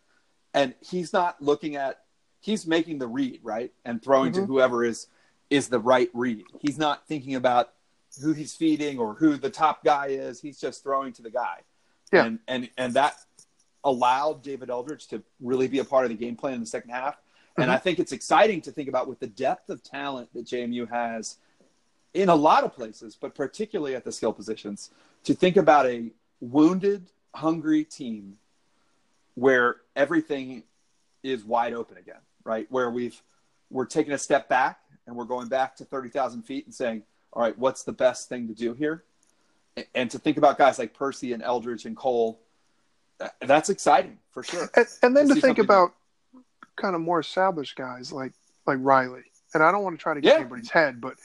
and he's not looking at, he's making the read right and throwing to Mhm. whoever is is the right read. He's not thinking about who he's feeding or who the top guy is. He's just throwing to the guy. Yeah. And and and that allowed David Eldridge to really be a part of the game plan in the second half. And I think it's exciting to think about with the depth of talent that JMU has in a lot of places, but particularly at the skill positions, to think about a wounded, hungry team where everything is wide open again, right? Where we've we're taking a step back and we're going back to thirty thousand feet and saying, "All right, what's the best thing to do here?" And to think about guys like Percy and Eldridge and Cole, that's exciting for sure. And, and then To to think about kind of more established guys like like Riley. And I don't want to try to get Yeah. anybody's head, but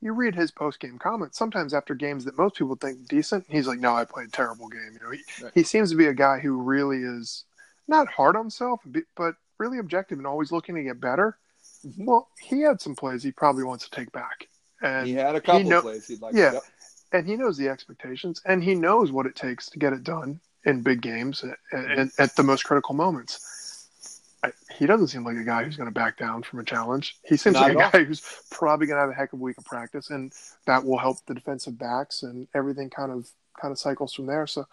you read his post game comments. Sometimes after games that most people think decent, he's like, "No, I played a terrible game." You know, he, Right. he seems to be a guy who really is not hard on himself, but really objective and always looking to get better. Mhm. Well, he had some plays he probably wants to take back, and he had a couple know- plays he'd like. Yeah. Yep. and he knows the expectations, and he knows what it takes to get it done in big games and, at the most critical moments. I, he doesn't seem like a guy who's going to back down from a challenge. He seems Not like a guy who's probably going to have a heck of a week of practice, and that will help the defensive backs, and everything kind of kind of cycles from there. So,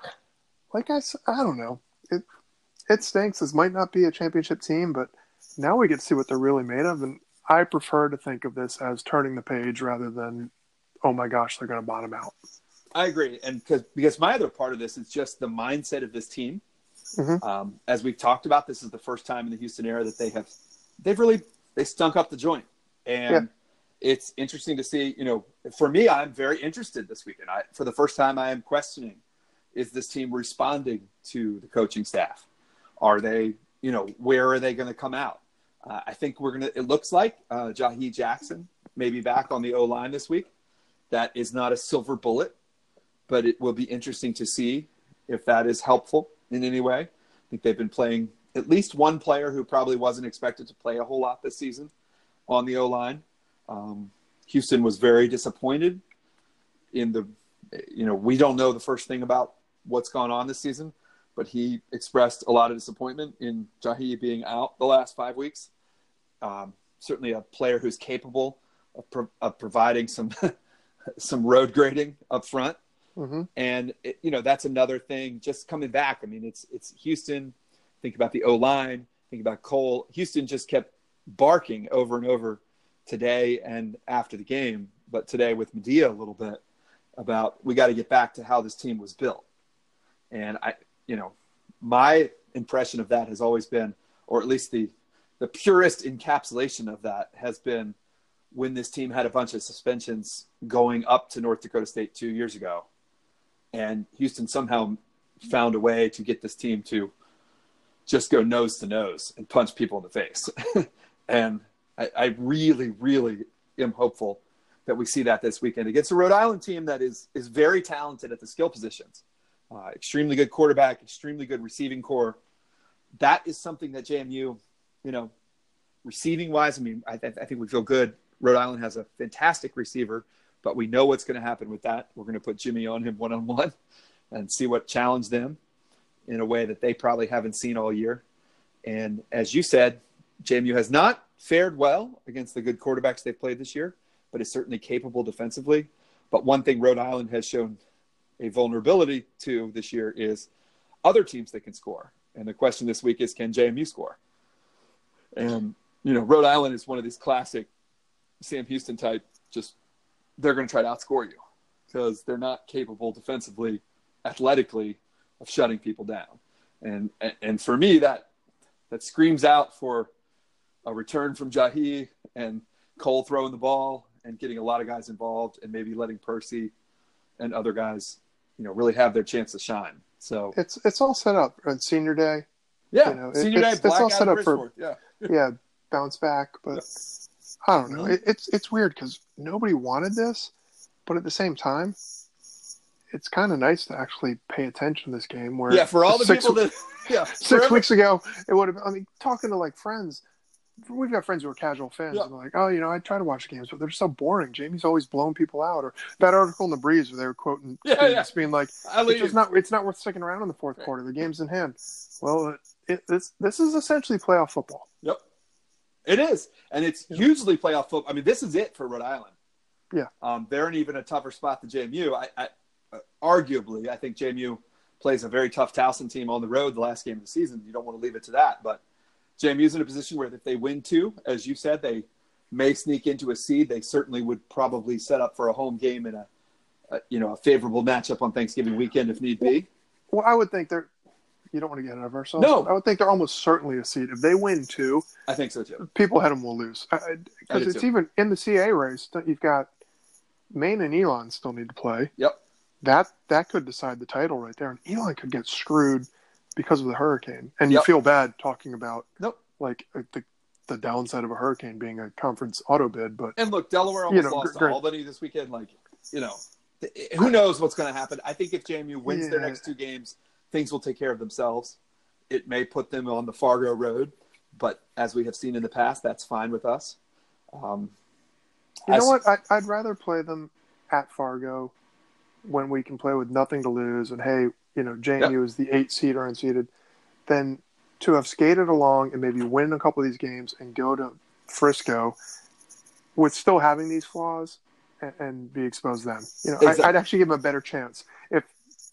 like I said, I don't know. It it stinks. This might not be a championship team, but now we get to see what they're really made of, and I prefer to think of this as turning the page rather than, oh my gosh, they're going to bottom out. I agree, and because because my other part of this is just the mindset of this team. Mhm. Um, as we've talked about, this is the first time in the Houston era that they have they've really they stunk up the joint, and Yeah. it's interesting to see. You know, for me, I'm very interested this weekend. I, for the first time, I am questioning: Is this team responding to the coaching staff? Are they, you know, where are they going to come out? Uh, I think we're gonna. It looks like uh, Jahi Jackson may be back on the O line this week. That is not a silver bullet but it will be interesting to see if that is helpful in any way. I think they've been playing at least one player who probably wasn't expected to play a whole lot this season on the O line. Um, Houston was very disappointed in the, you know, we don't know the first thing about what's gone on this season, but he expressed a lot of disappointment in Jahi being out the last five weeks. Um, certainly a player who's capable of, pro- of providing some some road grading up front. Mm-hmm. And it, you know that's another thing. Just coming back, I mean, it's it's Houston. Think about the O line. Think about Cole. Houston just kept barking over and over today and after the game, but today with Madia a little bit about we got to get back to how this team was built. And I, you know, my impression of that has always been, or at least the the purest encapsulation of that has been when this team had a bunch of suspensions going up to North Dakota State two years ago, and Houston somehow found a way to get this team to just go nose to nose and punch people in the face. and I, I, really, really am hopeful that we see that this weekend against a Rhode Island team that is is very talented at the skill positions, uh, extremely good quarterback, extremely good receiving core. That is something that JMU, you know, receiving wise, I mean, I, th- I think we feel good. Rhode Island has a fantastic receiver, but we know what's going to happen with that. We're going to put Jimmy on him one on one and see what challenge them in a way that they probably haven't seen all year. And as you said, JMU has not fared well against the good quarterbacks they've played this year, but is certainly capable defensively. But one thing Rhode Island has shown a vulnerability to this year is other teams that can score. And the question this week is can JMU score? And, you know, Rhode Island is one of these classic Sam Houston type, just they're going to try to outscore you because they're not capable defensively, athletically, of shutting people down. And and for me, that that screams out for a return from Jahi and Cole throwing the ball and getting a lot of guys involved and maybe letting Percy and other guys, you know, really have their chance to shine. So it's it's all set up on senior day. Yeah, you know, senior day. It's, it's all set up for yeah, yeah, bounce back. But yeah. I don't know. It, it's it's weird because nobody wanted this, but at the same time, it's kind of nice to actually pay attention to this game. Where yeah, for all the six, people that yeah, six weeks ago it would have. I mean, talking to like friends, we've got friends who are casual fans yeah. and they're like, oh, you know, I try to watch games, but they're so boring. Jamie's always blowing people out. Or that article in the Breeze where they were quoting yeah, yeah. being like, it's just not it's not worth sticking around in the fourth quarter. The game's in hand. Well, it, this this is essentially playoff football. Yep, it is, and it's hugely playoff football. I mean, this is it for Rhode Island. Yeah, um, they're in even a tougher spot than JMU. I, I uh, arguably, I think JMU plays a very tough Towson team on the road the last game of the season. You don't want to leave it to that, but JMU's in a position where if they win two, as you said, they may sneak into a seed. They certainly would probably set up for a home game in a, a you know a favorable matchup on Thanksgiving weekend if need be. Well, I would think they're. You don't want to get ahead of ourselves. No, I would think they're almost certainly a seed if they win two. I think so too. People of them will lose because it's too. even in the CAA race. You've got Maine and Elon still need to play. Yep. That that could decide the title right there, and Elon could get screwed because of the hurricane, and you feel bad talking about nope. like uh, the the downside of a hurricane being a conference auto bid. But and look, Delaware almost you know, lost to Albany this weekend. Like you know, who knows what's going to happen? I think if JMU wins yeah. their next two games, things will take care of themselves. It may put them on the Fargo road, but as we have seen in the past, that's fine with us. Um, you as, know what? I, I'd rather play them at Fargo when we can play with nothing to lose, and hey, you know, JMU yep. is the eight seed or unseeded, then to have skated along and maybe win a couple of these games and go to Frisco with still having these flaws and, and be exposed then. You know, exactly. I, would actually give them a better chance if,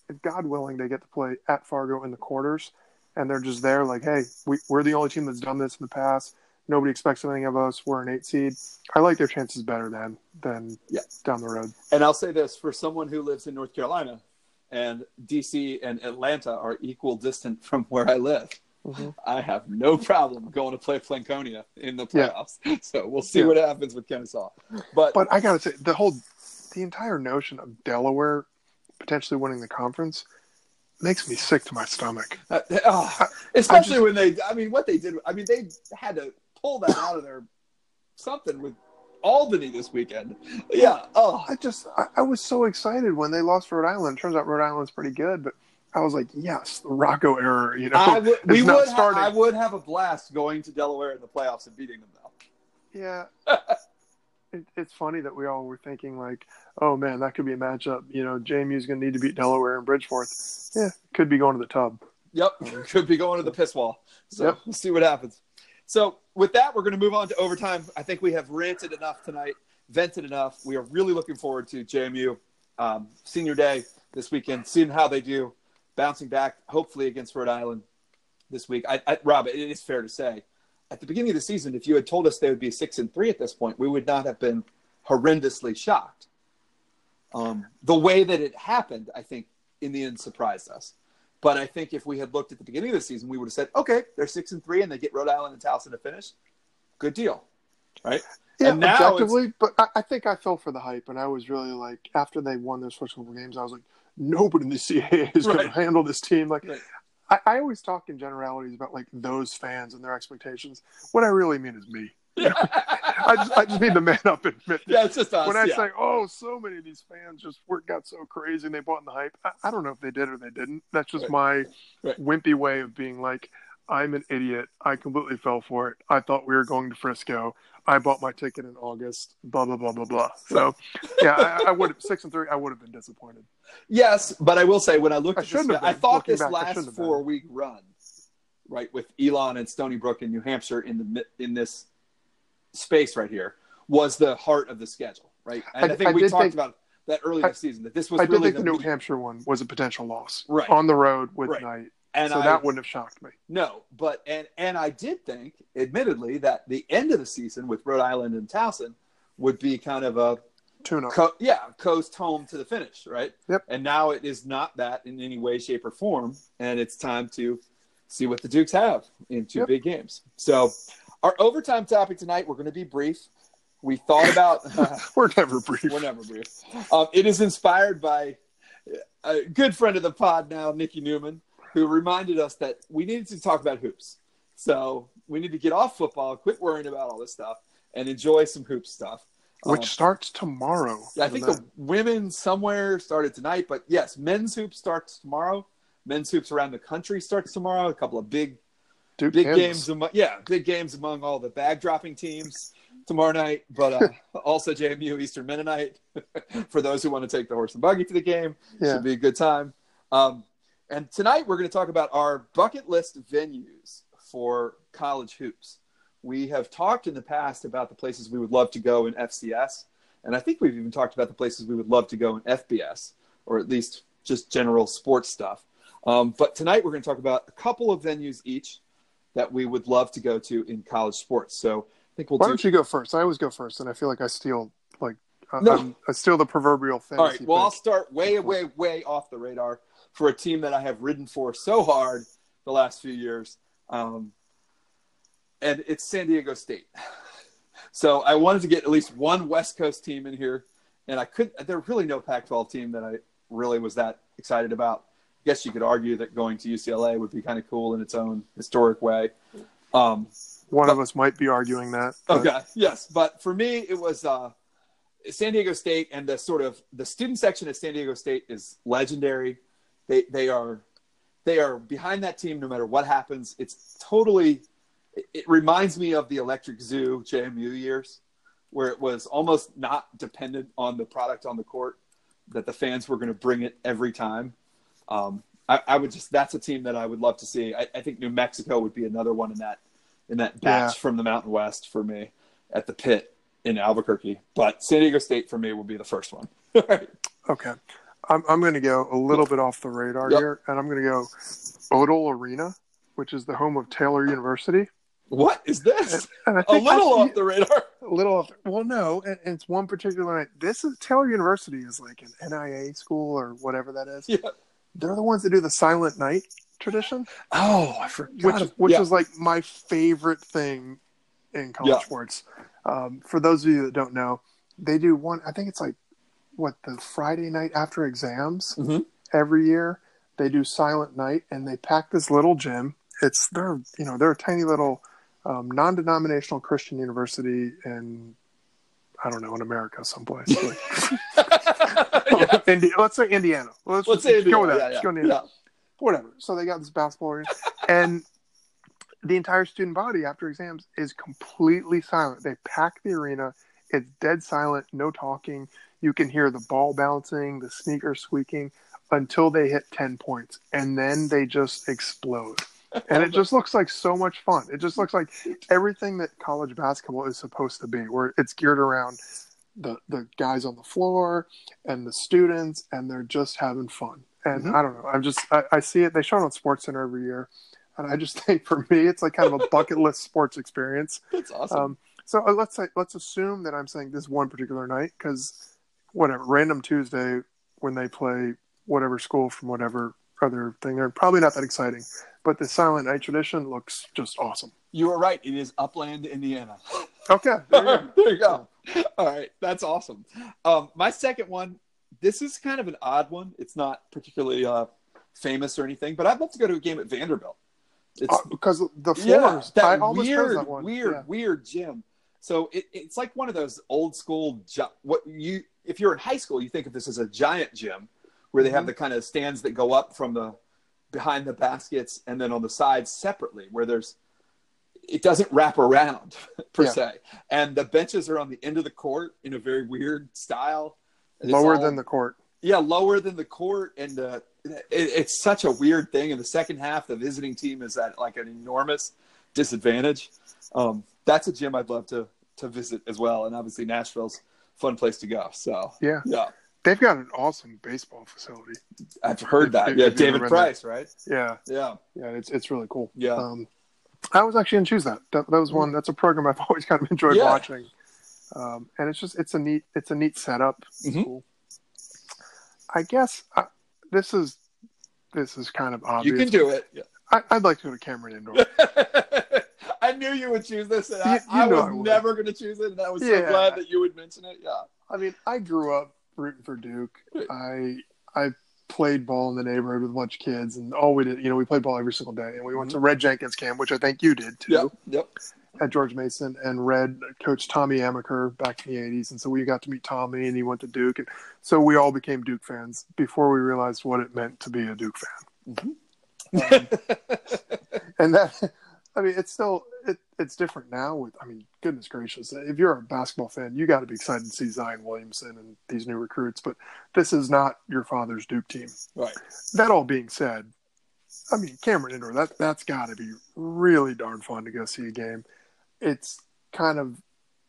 if God willing, they get to play at Fargo in the quarters and they're just there like, hey, we, we're the only team that's done this in the past. Nobody expects anything of us. We're an eight seed. I like their chances better than than yeah. down the road. And I'll say this for someone who lives in North Carolina, and DC and Atlanta are equal distant from where I live. Mm-hmm. I have no problem going to play Franconia in the playoffs. Yeah. So we'll see yeah. what happens with Kennesaw. But but I gotta say the whole the entire notion of Delaware potentially winning the conference makes me sick to my stomach. Uh, oh, especially just, when they I mean what they did I mean they had to pull that out of their something with Albany this weekend. Yeah. Oh, I just I, I was so excited when they lost Rhode Island. Turns out Rhode Island's pretty good, but I was like, yes, the Rocco era. You know, I would, we would. Ha-. I would have a blast going to Delaware in the playoffs and beating them though. Yeah. it, it's funny that we all were thinking like, oh man, that could be a matchup. You know, JMU's going to need to beat Delaware and Bridgeforth. Yeah, could be going to the tub. Yep, could be going to the piss wall. So Yep. we'll see what happens. So with that, we're going to move on to overtime. I think we have ranted enough tonight, vented enough. We are really looking forward to JMU um, senior day this weekend, seeing how they do, bouncing back hopefully against Rhode Island this week. I, I, Rob, it is fair to say, at the beginning of the season, if you had told us they would be six and three at this point, we would not have been horrendously shocked. Um, the way that it happened, I think, in the end, surprised us. But I think if we had looked at the beginning of the season, we would have said, okay, they're six and three, and they get Rhode Island and Towson to finish. Good deal, right? Yeah, And now objectively, but I, I think I fell for the hype, and I was really like, after they won those first couple games, I was like, nobody in the CAA is going to handle this team. Like, Right. I, I always talk in generalities about like those fans and their expectations. What I really mean is me. I just, I just need to man up and admit. Yeah, it's just us. when I yeah. say, "Oh, so many of these fans just got so crazy and they bought in the hype," I, I don't know if they did or they didn't. That's just Right. my Right. wimpy way of being like, "I'm an idiot. I completely fell for it. I thought we were going to Frisco. I bought my ticket in August. Blah blah blah blah blah." So, yeah, I, I would have six and three. I would have been disappointed. Yes, but I will say when I looked I at this, I thought this back, last four week run, right, with Elon and Stony Brook in New Hampshire in the in this space right here was the heart of the schedule, right? And I, I- think I we talked think- about that early in the season that this was I did think the the New. Hampshire one was a potential loss Right. on the road with Right. Knight, and so I, that wouldn't have shocked me. No, but and and I did think, admittedly, that the end of the season with Rhode Island and Towson would be kind of a Tune co- yeah coast home to the finish, right? Yep. And now it is not that in any way, shape, or form, and it's time to see what the Dukes have in two Yep. big games. So, our overtime topic tonight, we're going to be brief. We thought about. We're never brief. We're never brief. Um, it is inspired by a good friend of the pod now, Nikki Newman, who reminded us that we needed to talk about hoops. So we need to get off football, quit worrying about all this stuff, and enjoy some hoop stuff. Which Um, starts tomorrow. I think the women somewhere started tonight, but yes, men's hoops starts tomorrow. Men's hoops around the country starts tomorrow. A couple of big Duke big Kansas. games among yeah big games among all the bag dropping teams tomorrow night but uh, also jmu eastern mennonite for those who want to take the horse and buggy to the game Yeah. should be a good time um, and tonight we're going to talk about our bucket list venues for college hoops we have talked in the past about the places we would love to go in fcs and i think we've even talked about the places we would love to go in fbs or at least just general sports stuff um, but tonight we're going to talk about a couple of venues each that we would love to go to in college sports. So I think we'll Why do. don't you go first? I always go first, and I feel like I steal like I- No. I'm- I steal the proverbial fantasy. All right. Well, I'll start way, way, way off the radar for a team that I have ridden for so hard the last few years, um, and it's San Diego State. So I wanted to get at least one West Coast team in here, and I could. There's really no Pac-12 team that I really was that excited about. I guess you could argue that going to UCLA would be kind of cool in its own historic way. Um, One of us might be arguing that. but Okay. Yes, but for me, it was uh, San Diego State, and the sort of the student section at San Diego State is legendary. They they are they are behind that team no matter what happens. It's totally. It, it reminds me of the Electric Zoo JMU years, where it was almost not dependent on the product on the court, that the fans were going to bring it every time. Um, I, I would just that's a team that I would love to see. I, I think New Mexico would be another one in that in that batch Yeah. from the Mountain West for me at the pit in Albuquerque. But San Diego State for me will be the first one. Okay. I'm I'm going to go a little bit off the radar Yep. here, and I'm going to go Odle Arena, which is the home of Taylor University. what is this? And I A little off the radar. a little off. Well, no, and, and it's one particular night. This is Taylor University is like an NIA school or whatever that is. Yeah. They're the ones that do the Silent Night tradition, Oh, I forgot. which which yeah. is like my favorite thing in college Yeah. sports. Um, for those of you that don't know, they do one. I think it's like what the Friday night after exams Mhm. every year. They do Silent Night, and they pack this little gym. It's they're you know they're a tiny little um, non-denominational Christian university in I don't know in America someplace. Like, Indi- let's say Indiana. Let's, Let's say go with that. yeah, yeah. go Indiana. Whatever. So they got this basketball arena, and the entire student body after exams is completely silent. They pack the arena. It's dead silent, no talking. You can hear the ball bouncing, the sneakers squeaking until they hit 10 points, and then they just explode. And it just looks like so much fun. It just looks like everything that college basketball is supposed to be, where it's geared around the, the guys on the floor and the students, and they're just having fun. And Mhm. I don't know. I'm just, I, I see it. They show it on SportsCenter every year. And I just think for me, it's like kind of a bucket list sports experience. That's awesome. Um, so uh, let's say let's assume that I'm saying this one particular night because whatever random Tuesday when they play whatever school from whatever other thing, they're probably not that exciting. But the Silent Night tradition looks just awesome. you were right. It is Upland, Indiana. Okay, there you go. there you go. All right, that's awesome. Um, my second one. This is kind of an odd one. It's not particularly uh, famous or anything, but I'd love to go to a game at Vanderbilt. It's Uh, because the yeah, floors. that I almost weird, that one. weird, Yeah. weird gym. So it, it's like one of those old school. What you if you're in high school, you think of this as a giant gym where they have Mhm. the kind of stands that go up from the behind the baskets and then on the sides separately, where there's it doesn't wrap around per Yeah. se, and the benches are on the end of the court in a very weird style. It's Lower all- than the court. yeah, lower than the court, and uh, it, it's such a weird thing. In the second half, the visiting team is at like an enormous disadvantage. Um, that's a gym I'd love to to visit as well, and obviously Nashville's a fun place to go. So Yeah. yeah, They've got an awesome baseball facility. I've heard that. Yeah, David Price, right? Yeah, Yeah, yeah, it's it's really cool. Yeah. Um, I was actually going to choose that. that. That was one. That's a program I've always kind of enjoyed Yeah. watching. Um, and it's just it's a neat it's a neat setup. Mhm. Cool. I guess uh, this is this is kind of obvious. you can do it. Yeah. I, I'd like to go to Cameron Indoor. I knew you would choose this, and I, You- you I was I never going to choose it, and I was so glad that you would mention it. Yeah. I mean, I grew up rooting for Duke. I I played ball in the neighborhood with a bunch of kids, and all we did, you know, we played ball every single day. And we went to Red Jenkins camp, which I think you did too. Yep. Yep. at George Mason and read Coach Tommy Amaker back in the 80s. And so we got to meet Tommy and he went to Duke. And so we all became Duke fans before we realized what it meant to be a Duke fan. Um, and that, I mean, it's still, it, it's different now with, I mean, goodness gracious. If you're a basketball fan, you got to be excited to see Zion Williamson and these new recruits. But this is not your father's Duke team. right. That all being said, I mean Cameron Indoor, that that's got to be really darn fun to go see a game. It's kind of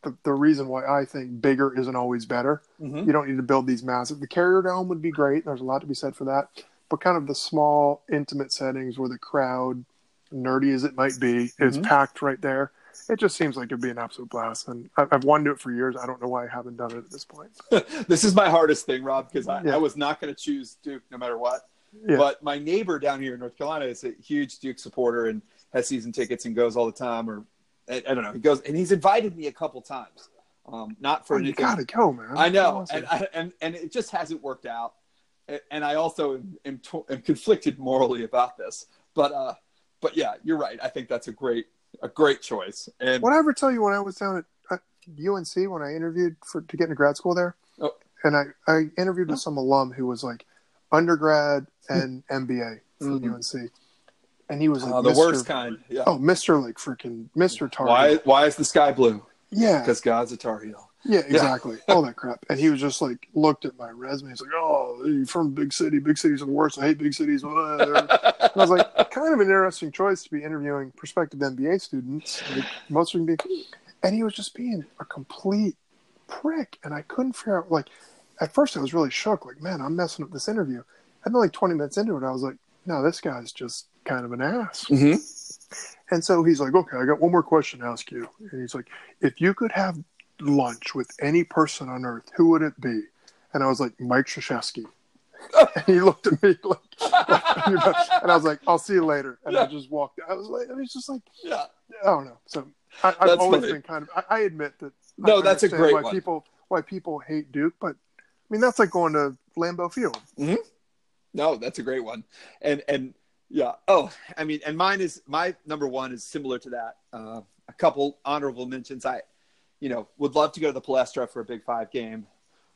the, the reason why I think bigger isn't always better. Mhm. You don't need to build these massive. The Carrier Dome would be great. There's a lot to be said for that. But kind of the small, intimate settings where the crowd, nerdy as it might be, is Mhm. packed right there. It just seems like it'd be an absolute blast. And I- I've wanted to do it for years. I don't know why I haven't done it at this point. this is my hardest thing, Rob, because I, Yeah. I was not going to choose Duke no matter what. Yeah. But my neighbor down here in North Carolina is a huge Duke supporter and has season tickets and goes all the time. Or I, I don't know, he goes and he's invited me a couple times. Um, not for Oh, you gotta go, man. I know, and, I, and and it just hasn't worked out. And- I also am, am, am conflicted morally about this. But uh, but yeah, you're right. I think that's a great a great choice. And What I ever tell you when I was down at, UNC when I interviewed for to get into grad school there, Oh. and I I interviewed with some alum who was like undergrad and MBA from Mhm. UNC, and he was like uh, the Mr. worst kind. Yeah. Oh, Mister like freaking Mister Tar. why why is the sky blue? Yeah, Because God's a Tar Heel. Yeah, exactly. All that crap. And he was just like looked at my resume. He's like, "Oh, you're from big city. Big cities are the worst. I hate big cities." blah, blah, blah." And I was like, kind of an interesting choice to be interviewing prospective MBA students. Like most of them be, and he was just being a complete prick, and I couldn't figure out. Like, at first I was really shook. Like, man, I'm messing up this interview. And then, like 20 minutes into it, I was like, no, this guy's just kind of an ass. Mm-hmm. And so he's like, okay, I got one more question to ask you. And he's like, if you could have lunch with any person on earth, who would it be? And I was like, Mike Krzyzewski. and he looked at me like, and I was like, I'll see you later. And I just walked. I was like, I was just like, Yeah. I don't know. So I, I've That's always funny. been kind of. I, I admit that. No, I that's a great why one. People why people hate Duke, but I mean that's like going to Lambeau Field. No, that's a great one. And and yeah. Oh, I mean, and mine is my number one is similar to that. Uh, a couple honorable mentions. I you know, would love to go to the Palestra for a Big Five game.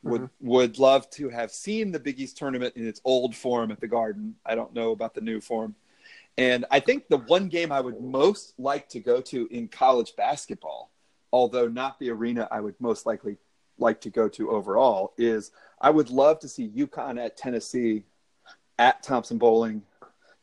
Would Mhm. would love to have seen the Big East tournament in its old form at the Garden. I don't know about the new form. And I think the one game I would most like to go to in college basketball, although not the arena I would most likely like to go to overall, is I would love to see UConn at Tennessee at Thompson-Boling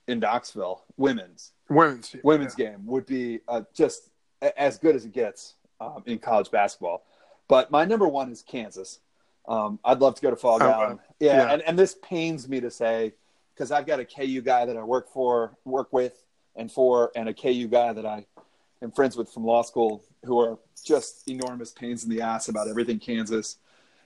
in Knoxville, women's Women's women's yeah. game would be uh, just a- as good as it gets um, in college basketball. But my number one is Kansas. Um, I'd love to go to Fall Oh, Gown. wow. yeah, Yeah. And, and this pains me to say because I've got a KU guy that I work for, work with, and for, and a KU guy that I am friends with from law school who are just enormous pains in the ass about everything Kansas.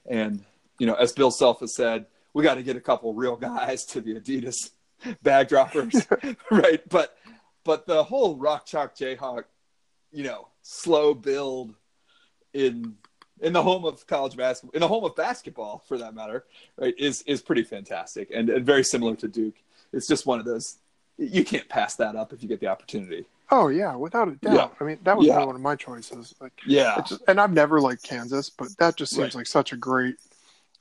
And you know, as Bill Self has said, we got to get a couple real guys to the Adidas bag droppers, right? But but the whole Rock Chalk Jayhawk, you know, slow build in in the home of college basketball, in the home of basketball for that matter, right, is is pretty fantastic and, and very similar to Duke. It's just one of those you can't pass that up if you get the opportunity. Oh yeah, without a doubt. Yeah. I mean, that was Yeah. one of my choices. Like, Yeah, just, and I've never liked Kansas, but that just seems Right. like such a great.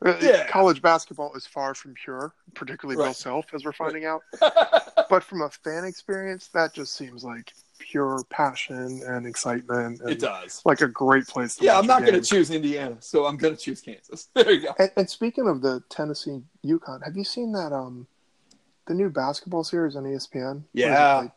uh, Yeah. College basketball is far from pure, particularly Bill Right. Self, as we're finding out. But from a fan experience, that just seems like pure passion and excitement. And it does. Like a great place to Yeah, I'm not going to choose Indiana, so I'm going to choose Kansas. There you go. And, and speaking of the Tennessee UConn, have you seen that um the new basketball series on ESPN? What is it, Yeah. like,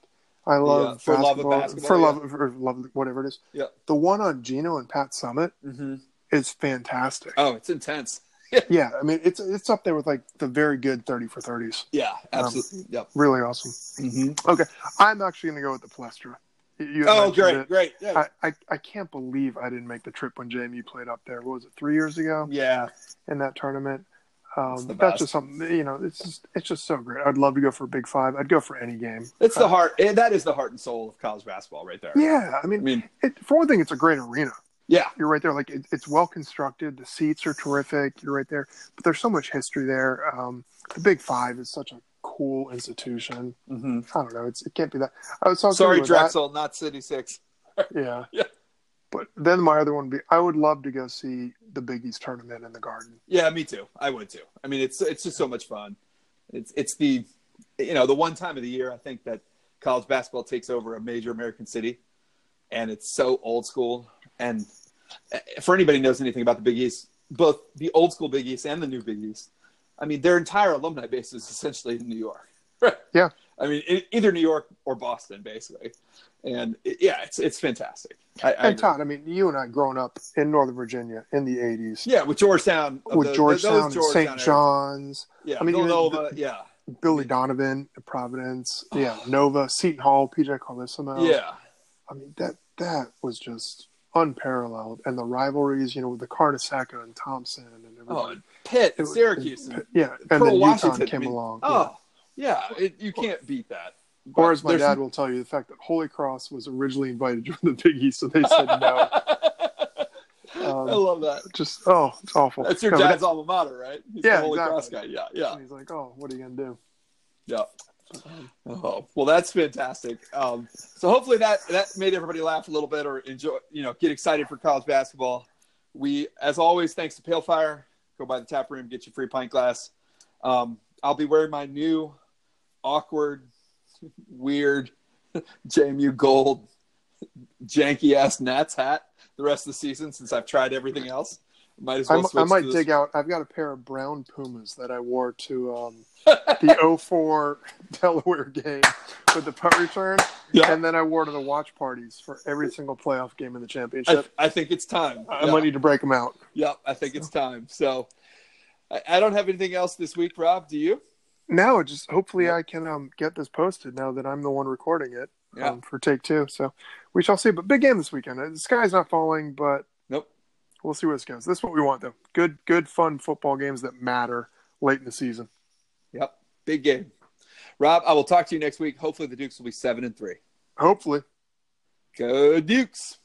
I love Yeah, For Love of basketball, Basketball, for yeah. love for love whatever it is. Yeah. The one on Gino and Pat Summitt Mm-hmm. is fantastic. Oh, it's intense. Yeah, I mean it's it's up there with like the very good thirty for thirties. Yeah, absolutely. yep. Really awesome. Mm-hmm. Okay, I'm actually going to go with the Palestra. You- Oh, great, it. great. Yeah. I, I, I can't believe I didn't make the trip when JMU played up there. What was it, three years ago yeah. in that tournament? Um, the that's best. just something you know. It's just it's just so great. I'd love to go for a Big Five. I'd go for any game. It's the Uh, heart. eh, That is the heart and soul of college basketball, right there. Yeah, I I mean, mean, it, for one thing, it's a great arena. Yeah, You're right there. Like it, it's well constructed. The seats are terrific. You're right there. But there's so much history there. Um, the Big Five is such a cool institution. hmm I don't know. It's it can't be that. I was talking Sorry, with that- not City Six. Yeah. Yeah. But then my other one would be I would love to go see the Big East tournament in the Garden. Yeah, me too. I would too. I mean, it's it's just so much fun. It's it's the you know the one time of the year I think that college basketball takes over a major American city, and it's so old school. And eh, for anybody who knows anything about the Big East, both the old school Big East and the new Big East, I mean, their entire alumni base is essentially in New York. Right. Yeah. I mean, either New York or Boston, basically. And it, yeah, it's it's fantastic. I, I And agree. Todd, I mean, you and I growing up in Northern Virginia in the '80s yeah, with Georgetown, with the- Georgetown Georgetown St. John's, Yeah, I mean, even Villanova. yeah, Billy Donovan, at Providence, yeah, Nova, Seton Hall, PJ Carlesimo. yeah, I mean that that was just unparalleled, and the rivalries, you know, with the Carnesecca and Thompson and everything. Oh, and Pitt, It Syracuse, and yeah, and Pearl then Washington UConn came mean, along. Oh, yeah, it, you can't beat that. yeah. Or as my dad will tell you, the fact that Holy Cross was originally invited to the Big East, so they said no. Um, I love that. just oh, it's awful. That's your No, dad's alma mater, right? He's Yeah, the Holy exactly. Cross guy. Yeah, yeah, And he's like, oh, what are you gonna do? yeah. Oh, well, that's fantastic. Um, so hopefully that that made everybody laugh a little bit or enjoy, you know, get excited for college basketball. We, as always, thanks to Pale Fire. Go by the tap room, get your free pint glass. Um, I'll be wearing my new awkward, weird JMU gold janky ass Nats hat the rest of the season since I've tried everything else. Might as I, well. I might dig out. I've got a pair of brown Pumas that I wore to um, the 04 Delaware game with the punt return, Yeah. and then I wore to the watch parties for every single playoff game in the championship. I think it's time. I, Yeah. might need to break them out. Yep, I think it's time. So I, I don't have anything else this week, Rob. Do you? No, just hopefully. I can um, get this posted now that I'm the one recording it Yeah. um, for take two. So we shall see. But big game this weekend. Uh, The sky's not falling, but. We'll see where this goes. This is what we want, though. Good, good, fun football games that matter late in the season. Yep. Big game. Rob, I will talk to you next week. Hopefully the Dukes will be seven and three. Hopefully. Go Dukes.